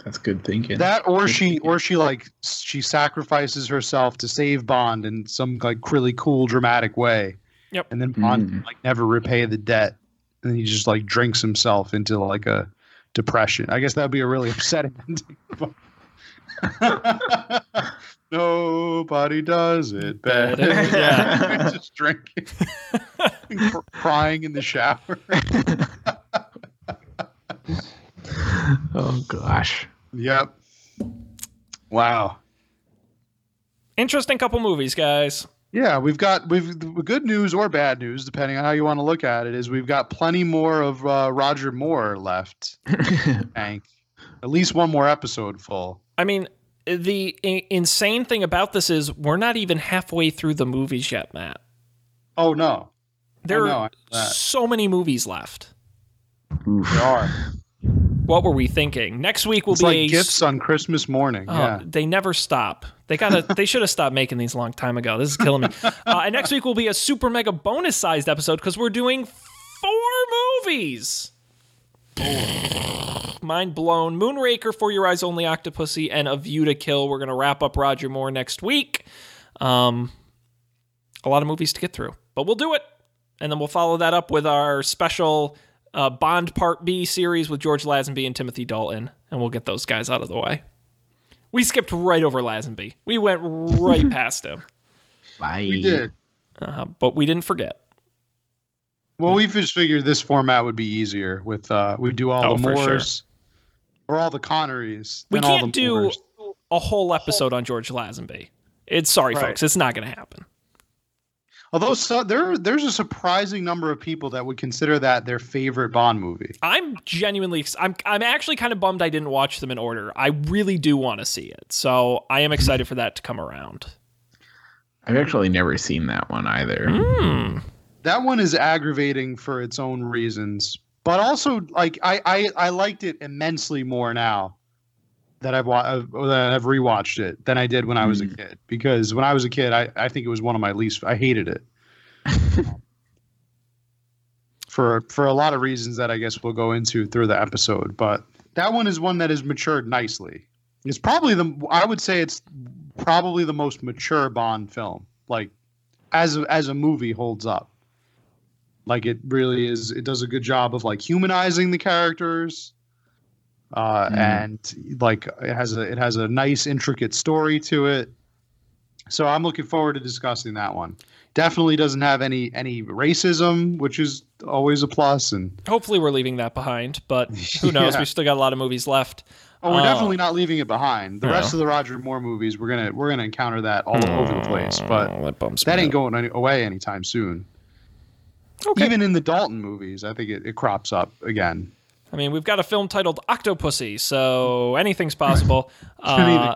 S10: That's good thinking.
S9: that or she or she like she sacrifices herself to save Bond in some like really cool dramatic way.
S1: Yep.
S9: And then Bond
S10: Mm.
S9: like never repay the debt, and he just like drinks himself into like a depression. I guess that'd be a really upsetting *laughs* ending. *laughs* Nobody does it better. *laughs*
S1: Yeah. *laughs*
S9: just drinking, crying in the shower. *laughs*
S10: oh gosh.
S9: Yep. Wow.
S1: Interesting couple movies, guys.
S9: Yeah, we've got we've good news or bad news, depending on how you want to look at it. Is we've got plenty more of uh, Roger Moore left. Hank, at least one more episode full.
S1: I mean, the I- insane thing about this is we're not even halfway through the movies yet, Matt.
S9: Oh no,
S1: There
S9: know, I
S1: are so many movies left.
S9: there are.
S1: What were we thinking? Next week will
S9: It's
S1: be
S9: like
S1: a
S9: gifts on Christmas morning.
S1: Oh,
S9: yeah.
S1: They never stop. They gotta. *laughs* they should have stopped making these a long time ago. This is killing me. Uh, and next week will be a super mega bonus sized episode because we're doing four movies. Mind blown. Moonraker for Your Eyes Only, Octopussy, and A View to Kill. We're gonna wrap up Roger Moore next week. Um, a lot of movies to get through, but we'll do it, and then we'll follow that up with our special uh, Bond Part B series with George Lazenby and Timothy Dalton, and we'll get those guys out of the way. We skipped right over Lazenby. We went right *laughs* past him,
S10: Bye.
S9: We did.
S1: uh, but we didn't forget.
S9: Well, we just figured this format would be easier with uh we do all
S1: Oh,
S9: the
S1: for sure.
S9: Moores or all the Connerys.
S1: We can't
S9: the
S1: do
S9: Moores.
S1: a whole episode on George Lazenby. It's sorry,
S9: Right.
S1: folks. It's not going to happen.
S9: Although so, there there's a surprising number of people that would consider that their favorite Bond movie.
S1: I'm genuinely, I'm, I'm actually kind of bummed I didn't watch them in order. I really do want to see it, so I am excited for that to come around.
S10: I've actually never seen that one either.
S1: Hmm.
S9: That one is aggravating for its own reasons, but also like I I, I liked it immensely more now that I've wa- uh, that I've rewatched it than I did when I was a kid. Because when I was a kid, I, I think it was one of my least. I hated it *laughs* for for a lot of reasons that I guess we'll go into through the episode. But that one is one that has matured nicely. It's probably the I would say it's probably the most mature Bond film. Like as as a movie holds up. Like it really is. It does a good job of like humanizing the characters, uh,
S10: Mhm.
S9: and like it has a it has a nice intricate story to it. So I'm looking forward to discussing that one. Definitely doesn't have any any racism, which is always a plus. And
S1: Hopefully, we're leaving that behind, but *laughs* who knows?
S9: Yeah.
S1: We still got a lot of movies left.
S9: oh, we're
S1: Uh,
S9: definitely not leaving it behind. The
S1: No.
S9: rest of the Roger Moore movies, we're gonna we're gonna encounter that all over the place. But
S1: that
S9: that ain't going any, away anytime soon.
S1: Okay.
S9: Even in the Dalton movies, I think it, it crops up again.
S1: I mean, we've got a film titled Octopussy, so anything's possible. *laughs* uh,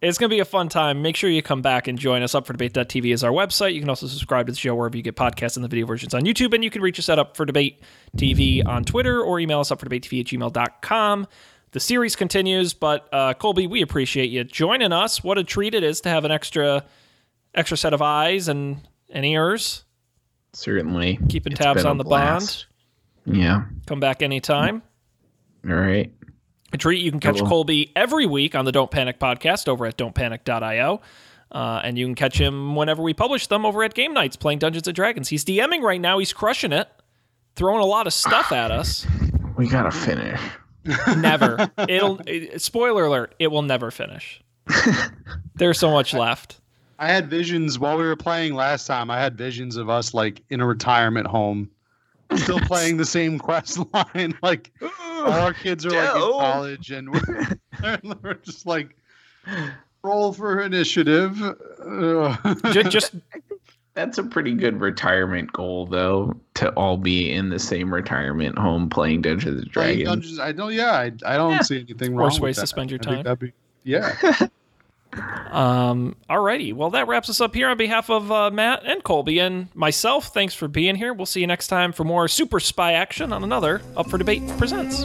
S1: it's going to be a fun time. Make sure you come back and join us. Up for Debate.tv is our website. You can also subscribe to the show wherever you get podcasts and the video versions on YouTube. And you can reach us at Up for Debate TV on Twitter or email us up for debate TV at gmail.com. The series continues, but uh, Colby, we appreciate you joining us. What a treat it is to have an extra extra set of eyes and, and ears.
S10: Certainly.
S1: Keeping tabs on the
S10: blast. Yeah.
S1: Come back anytime.
S10: All right.
S1: A treat. You can catch. Colby every week on the Don't Panic podcast over at don'tpanic.io. Uh, and you can catch him whenever we publish them over at Game Nights playing Dungeons and Dragons. He's DMing right now. He's crushing it, throwing a lot of stuff at us. *sighs*
S10: We gotta finish.
S1: Never. *laughs* It'll. It, spoiler alert. It will never finish. There's so much left.
S9: I had visions while we were playing last time. I had visions of us like in a retirement home, still *laughs* playing the same quest line. *laughs* Like all our kids are like in college, and we're, *laughs* we're just like roll for initiative. Uh,
S1: just, just
S10: That's a pretty good retirement goal, though, to all be in the same retirement home playing Dungeons and Dragons.
S9: Dungeons. I don't. Yeah, I, I don't
S1: Yeah.
S9: see anything wrong.
S1: Worst
S9: with
S1: ways to spend your
S9: I
S1: time.
S9: be- yeah.
S1: Um, alrighty. Well, that wraps us up here on behalf of uh, Matt and Colby and myself. Thanks for being here. We'll see you next time for more super spy action on another Up for Debate Presents.